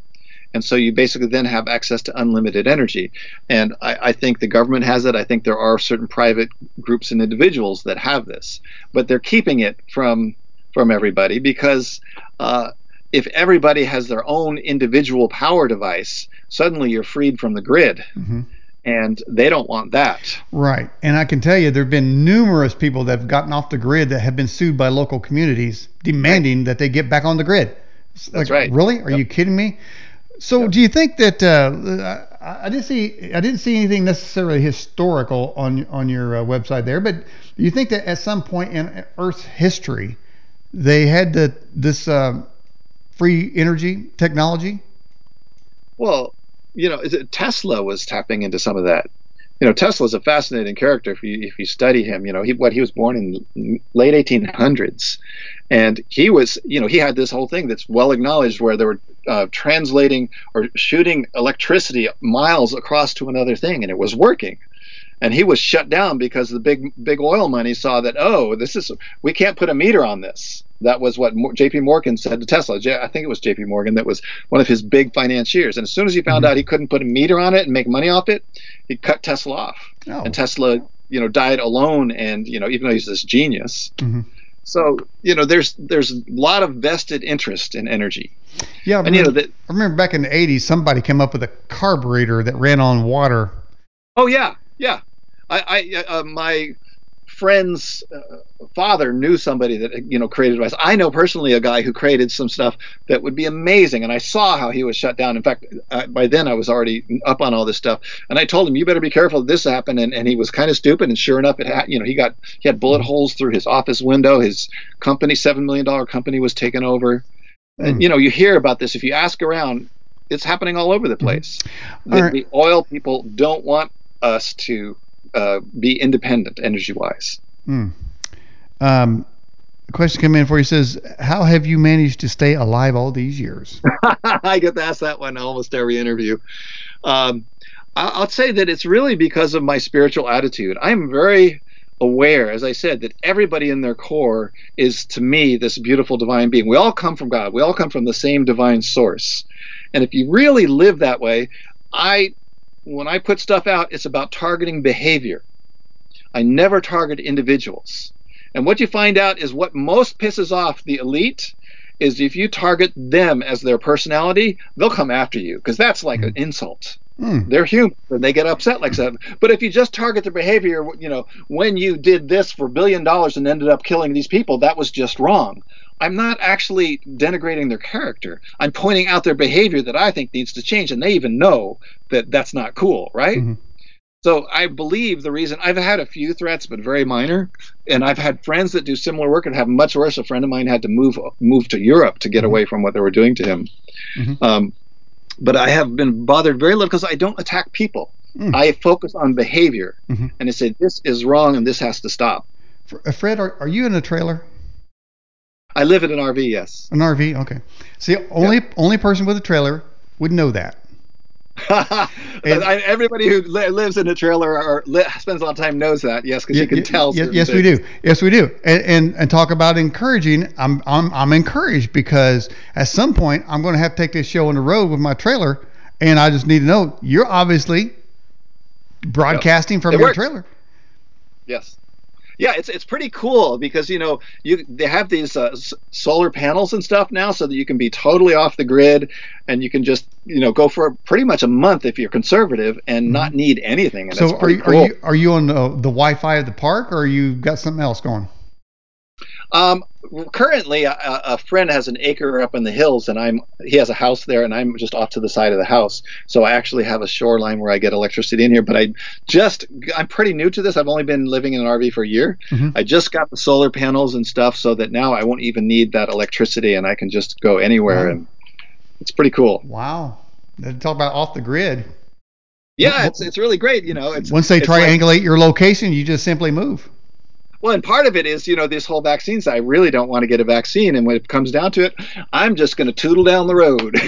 And so you basically then have access to unlimited energy. And I, I, think the government has it. I think there are certain private groups and individuals that have this, but they're keeping it from from everybody because uh, if everybody has their own individual power device, suddenly you're freed from the grid. Mm-hmm and they don't want that. Right. And I can tell you there have been numerous people that have gotten off the grid that have been sued by local communities demanding that they get back on the grid. That's like, right. Really? Are yep. you kidding me? So yep. do you think that uh, I, I, didn't see I didn't see anything necessarily historical on on your uh, website there, but do you think that at some point in Earth's history they had the, this uh, free energy technology? Well, you know, Tesla was tapping into some of that. You know, Tesla is a fascinating character if you if you study him. You know, he what he was born in late 1800s, and he was you know he had this whole thing that's well acknowledged where they were uh, translating or shooting electricity miles across to another thing, and it was working and he was shut down because the big big oil money saw that oh this is we can't put a meter on this that was what J.P. Morgan said to Tesla. I think it was J.P. Morgan that was one of his big financiers. And as soon as he found mm-hmm. out he couldn't put a meter on it and make money off it, he cut Tesla off. Oh. And Tesla, you know, died alone. And you know, even though he's this genius, mm-hmm. so you know, there's there's a lot of vested interest in energy. Yeah, I remember, and, you know, that, I remember back in the '80s, somebody came up with a carburetor that ran on water. Oh yeah, yeah. I, I uh, my friend's uh, father knew somebody that you know created device. I know personally a guy who created some stuff that would be amazing, and I saw how he was shut down. In fact, uh, by then I was already up on all this stuff, and I told him, "You better be careful. This happened," and, and he was kind of stupid. And sure enough, it had you know he got he had bullet holes through his office window. His company, seven million dollar company, was taken over. Mm. And, you know, you hear about this if you ask around. It's happening all over the hmm. place. The, right. the oil people don't want us to uh, be independent energy wise. Hmm. Um, a question came in for you says, "How have you managed to stay alive all these years?" I get asked that one almost every interview. Um, I'll say that it's really because of my spiritual attitude. I'm very aware, as I said, that everybody in their core is to me this beautiful divine being. We all come from God. We all come from the same divine source. And if you really live that way, I when I put stuff out, it's about targeting behavior. I never target individuals. And what you find out is what most pisses off the elite is if you target them as their personality, they'll come after you because that's like mm. an insult. Mm. They're human and they get upset like that. But if you just target their behavior, you know, when you did this for a billion dollars and ended up killing these people, that was just wrong. I'm not actually denigrating their character. I'm pointing out their behavior that I think needs to change, and they even know that that's not cool, right? Mm-hmm. So I believe the reason I've had a few threats, but very minor, and I've had friends that do similar work and have much worse. A friend of mine had to move move to Europe to get mm-hmm. away from what they were doing to him. Mm-hmm. Um, but I have been bothered very little because I don't attack people. Mm. I focus on behavior, mm-hmm. and I say this is wrong and this has to stop. Uh, Fred, are, are you in a trailer? I live in an RV. Yes. An RV. Okay. See, only yeah. only person with a trailer would know that. and, Everybody who li- lives in a trailer or li- spends a lot of time knows that. Yes, because you can tell. yes, things. we do. Yes, we do. And, and, and talk about encouraging. I'm I'm I'm encouraged because at some point I'm going to have to take this show on the road with my trailer, and I just need to know you're obviously broadcasting yep. from it your works. trailer. Yes yeah, it's it's pretty cool because you know you they have these uh, s- solar panels and stuff now, so that you can be totally off the grid and you can just you know go for pretty much a month if you're conservative and mm-hmm. not need anything. And so are you, cool. are you are you on the, the Wi-Fi of the park or you got something else going? Um, currently, a, a, friend has an acre up in the hills, and I'm he has a house there, and I'm just off to the side of the house. So I actually have a shoreline where I get electricity in here. But I just I'm pretty new to this. I've only been living in an RV for a year. Mm-hmm. I just got the solar panels and stuff, so that now I won't even need that electricity, and I can just go anywhere, wow. and it's pretty cool. Wow, talk about off the grid. Yeah, it's it's really great. You know, it's once they triangulate like, your location, you just simply move. Well, and part of it is, you know, this whole vaccines. I really don't want to get a vaccine, and when it comes down to it, I'm just going to tootle down the road.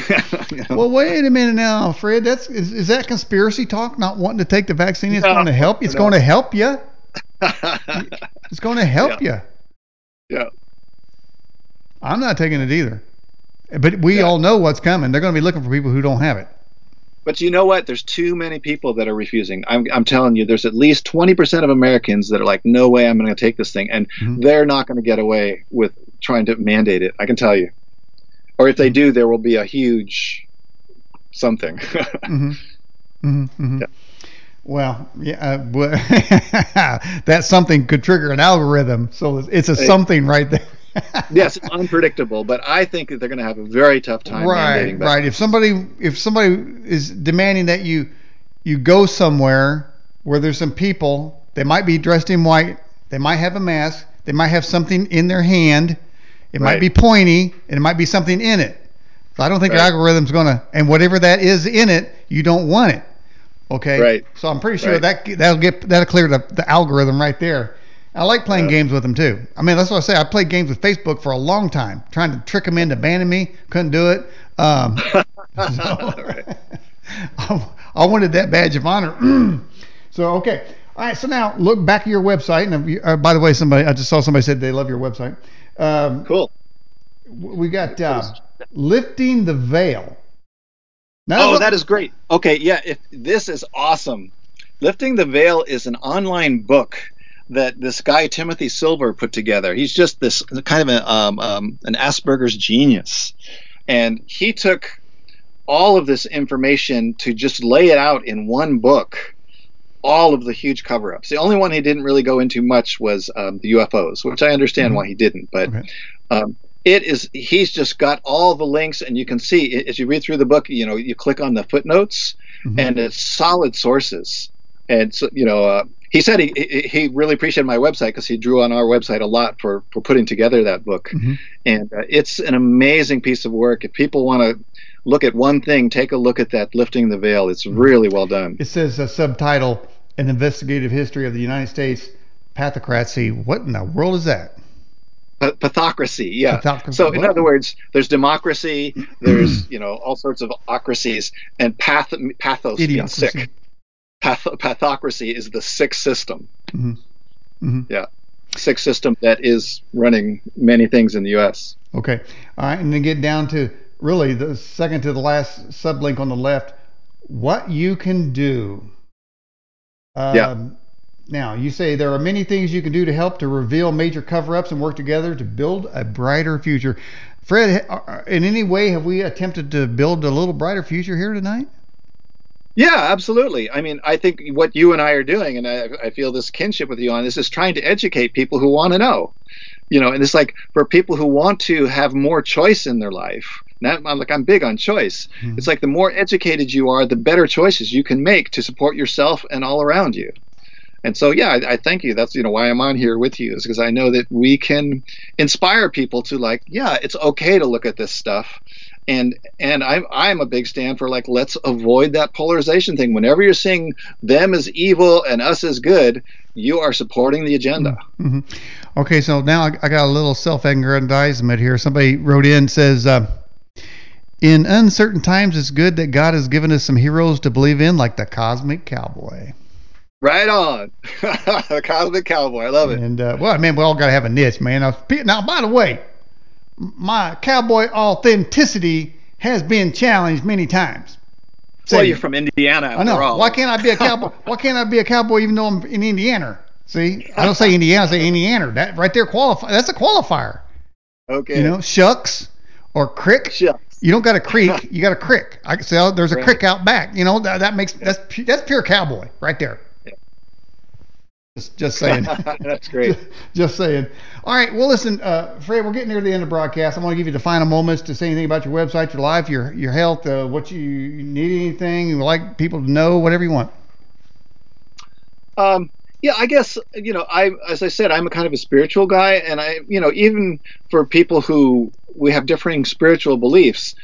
you know? Well, wait a minute now, Fred. That's is, is that conspiracy talk? Not wanting to take the vaccine? It's no, going to help. It's no. going to help you. it's going to help yeah. you. Yeah. I'm not taking it either. But we yeah. all know what's coming. They're going to be looking for people who don't have it. But you know what? There's too many people that are refusing. I'm, I'm telling you, there's at least 20% of Americans that are like, no way, I'm going to take this thing. And mm-hmm. they're not going to get away with trying to mandate it. I can tell you. Or if they mm-hmm. do, there will be a huge something. mm-hmm. Mm-hmm. mm-hmm. Yeah. Well, yeah, uh, that something could trigger an algorithm. So it's a something right there. yes, it's unpredictable, but I think that they're going to have a very tough time right. Right, If somebody if somebody is demanding that you you go somewhere where there's some people, they might be dressed in white, they might have a mask, they might have something in their hand, it right. might be pointy, and it might be something in it. So I don't think right. your algorithm's going to, and whatever that is in it, you don't want it. Okay. Right. So I'm pretty sure right. that that'll get that'll clear the, the algorithm right there. I like playing yeah. games with them too. I mean, that's what I say. I played games with Facebook for a long time, trying to trick them into banning me. Couldn't do it. Um, so, I, I wanted that badge of honor. so okay, all right. So now look back at your website. And you, uh, by the way, somebody I just saw somebody said they love your website. Um, cool. We got uh, lifting the veil. Now, oh, that is great. Okay, yeah. If this is awesome. Lifting the Veil is an online book that this guy Timothy Silver put together. He's just this kind of a, um, um, an Asperger's genius, and he took all of this information to just lay it out in one book. All of the huge cover-ups. The only one he didn't really go into much was um, the UFOs, which I understand mm-hmm. why he didn't. But okay. Um, it is he's just got all the links, and you can see as you read through the book. You know, you click on the footnotes, mm-hmm. and it's solid sources and so you know uh, he said he he really appreciated my website because he drew on our website a lot for for putting together that book, mm-hmm. and uh, it's an amazing piece of work. If people want to look at one thing, take a look at that lifting the veil. It's mm-hmm. really well done. It says a subtitle: An Investigative History of the United States Pathocracy. What in the world is that? pathocracy yeah pathocracy. so in other words there's democracy there's you know all sorts of ocracies and path pathos being sick path- pathocracy is the sick system. Mm-hmm. Mm-hmm. Yeah, sick system that is running many things in the U.S. Okay, all right, and then get down to really the second to the last sublink on the left. What you can do. Um, yeah. Now, you say there are many things you can do to help to reveal major cover ups and work together to build a brighter future. Fred, uh, in any way, have we attempted to build a little brighter future here tonight? Yeah, absolutely. I mean, I think what you and I are doing, and I, I feel this kinship with you on this, is trying to educate people who want to know. You know, and it's like for people who want to have more choice in their life. Now, I'm like I'm big on choice. Mm-hmm. It's like the more educated you are, the better choices you can make to support yourself and all around you. And so, yeah, I, I thank you. That's you know why I'm on here with you is because I know that we can inspire people to like, yeah, it's okay to look at this stuff and and I'm I'm a big stand for like let's avoid that polarization thing. Whenever you're seeing them as evil and us as good, you are supporting the agenda. Mm-hmm. Okay, so now I, I got a little self-aggrandizement here. Somebody wrote in says. Uh, in uncertain times, it's good that God has given us some heroes to believe in, like the Cosmic Cowboy. Right on, the Cosmic Cowboy. I love it. And uh, well, I mean, we all got to have a niche, man. Now, now, by the way, my cowboy authenticity has been challenged many times. well, you're from Indiana. I know. All. Why can't I be a cowboy? why can't I be a cowboy even though I'm in Indiana? See, I don't say Indiana, I say Indiana. That right there qualify. That's a qualifier. Okay. You know, shucks or crick. Shucks. You don't got a creek, you got a crick. I can say oh, there's a right. crick out back. You know that, that makes that's that's pure cowboy right there. Just, just saying. That's great. just, just, saying. All right. Well, listen, uh, Fred, we're getting near the end of the broadcast. I want to give you the final moments to say anything about your website, your life, your your health, uh, what you need, anything you would like people to know, whatever you want. Um, yeah, I guess you know, I as I said, I'm a kind of a spiritual guy, and I, you know, even for people who we have differing spiritual beliefs,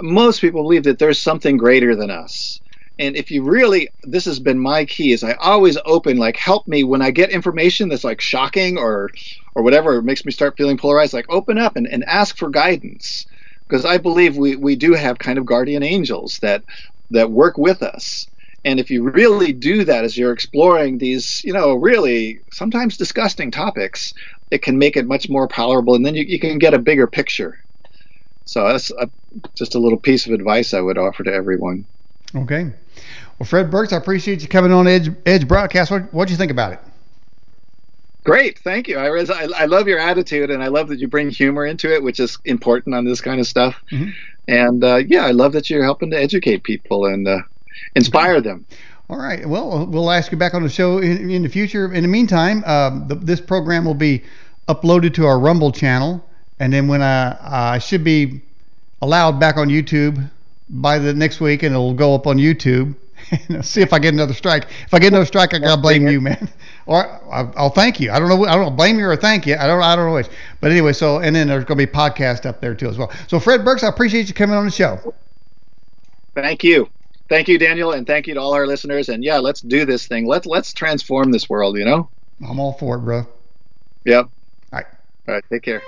most people believe that there's something greater than us And if you really, this has been my key is I always open, like, help me when I get information that's like shocking or, or whatever makes me start feeling polarized, like open up and, and ask for guidance. Because I believe we, we do have kind of guardian angels that, that work with us. And if you really do that as you're exploring these, you know, really sometimes disgusting topics, it can make it much more palatable and then you, you can get a bigger picture. So that's a, just a little piece of advice I would offer to everyone. Okay. Well, Fred Burks, I appreciate you coming on Edge Edge Broadcast. What what do you think about it? Great, thank you. I, I, I love your attitude, and I love that you bring humor into it, which is important on this kind of stuff. Mm-hmm. And uh, yeah, I love that you're helping to educate people and uh, inspire them. All right. Well, we'll ask you back on the show in, in the future. In the meantime, um, the, this program will be uploaded to our Rumble channel, and then when I, I should be allowed back on YouTube by the next week, and it'll go up on YouTube. See if I get another strike. If I get another strike, I gotta blame you, man. Or I'll, I'll thank you. I don't know. I don't know, blame you or thank you. I don't. I don't know which. But anyway, so and then there's gonna be podcast up there too as well. So Fred Burks, I appreciate you coming on the show. Thank you. Thank you, Daniel, and thank you to all our listeners. And yeah, let's do this thing. Let's let's transform this world. You know. I'm all for it, bro. Yep. All right. All right. Take care.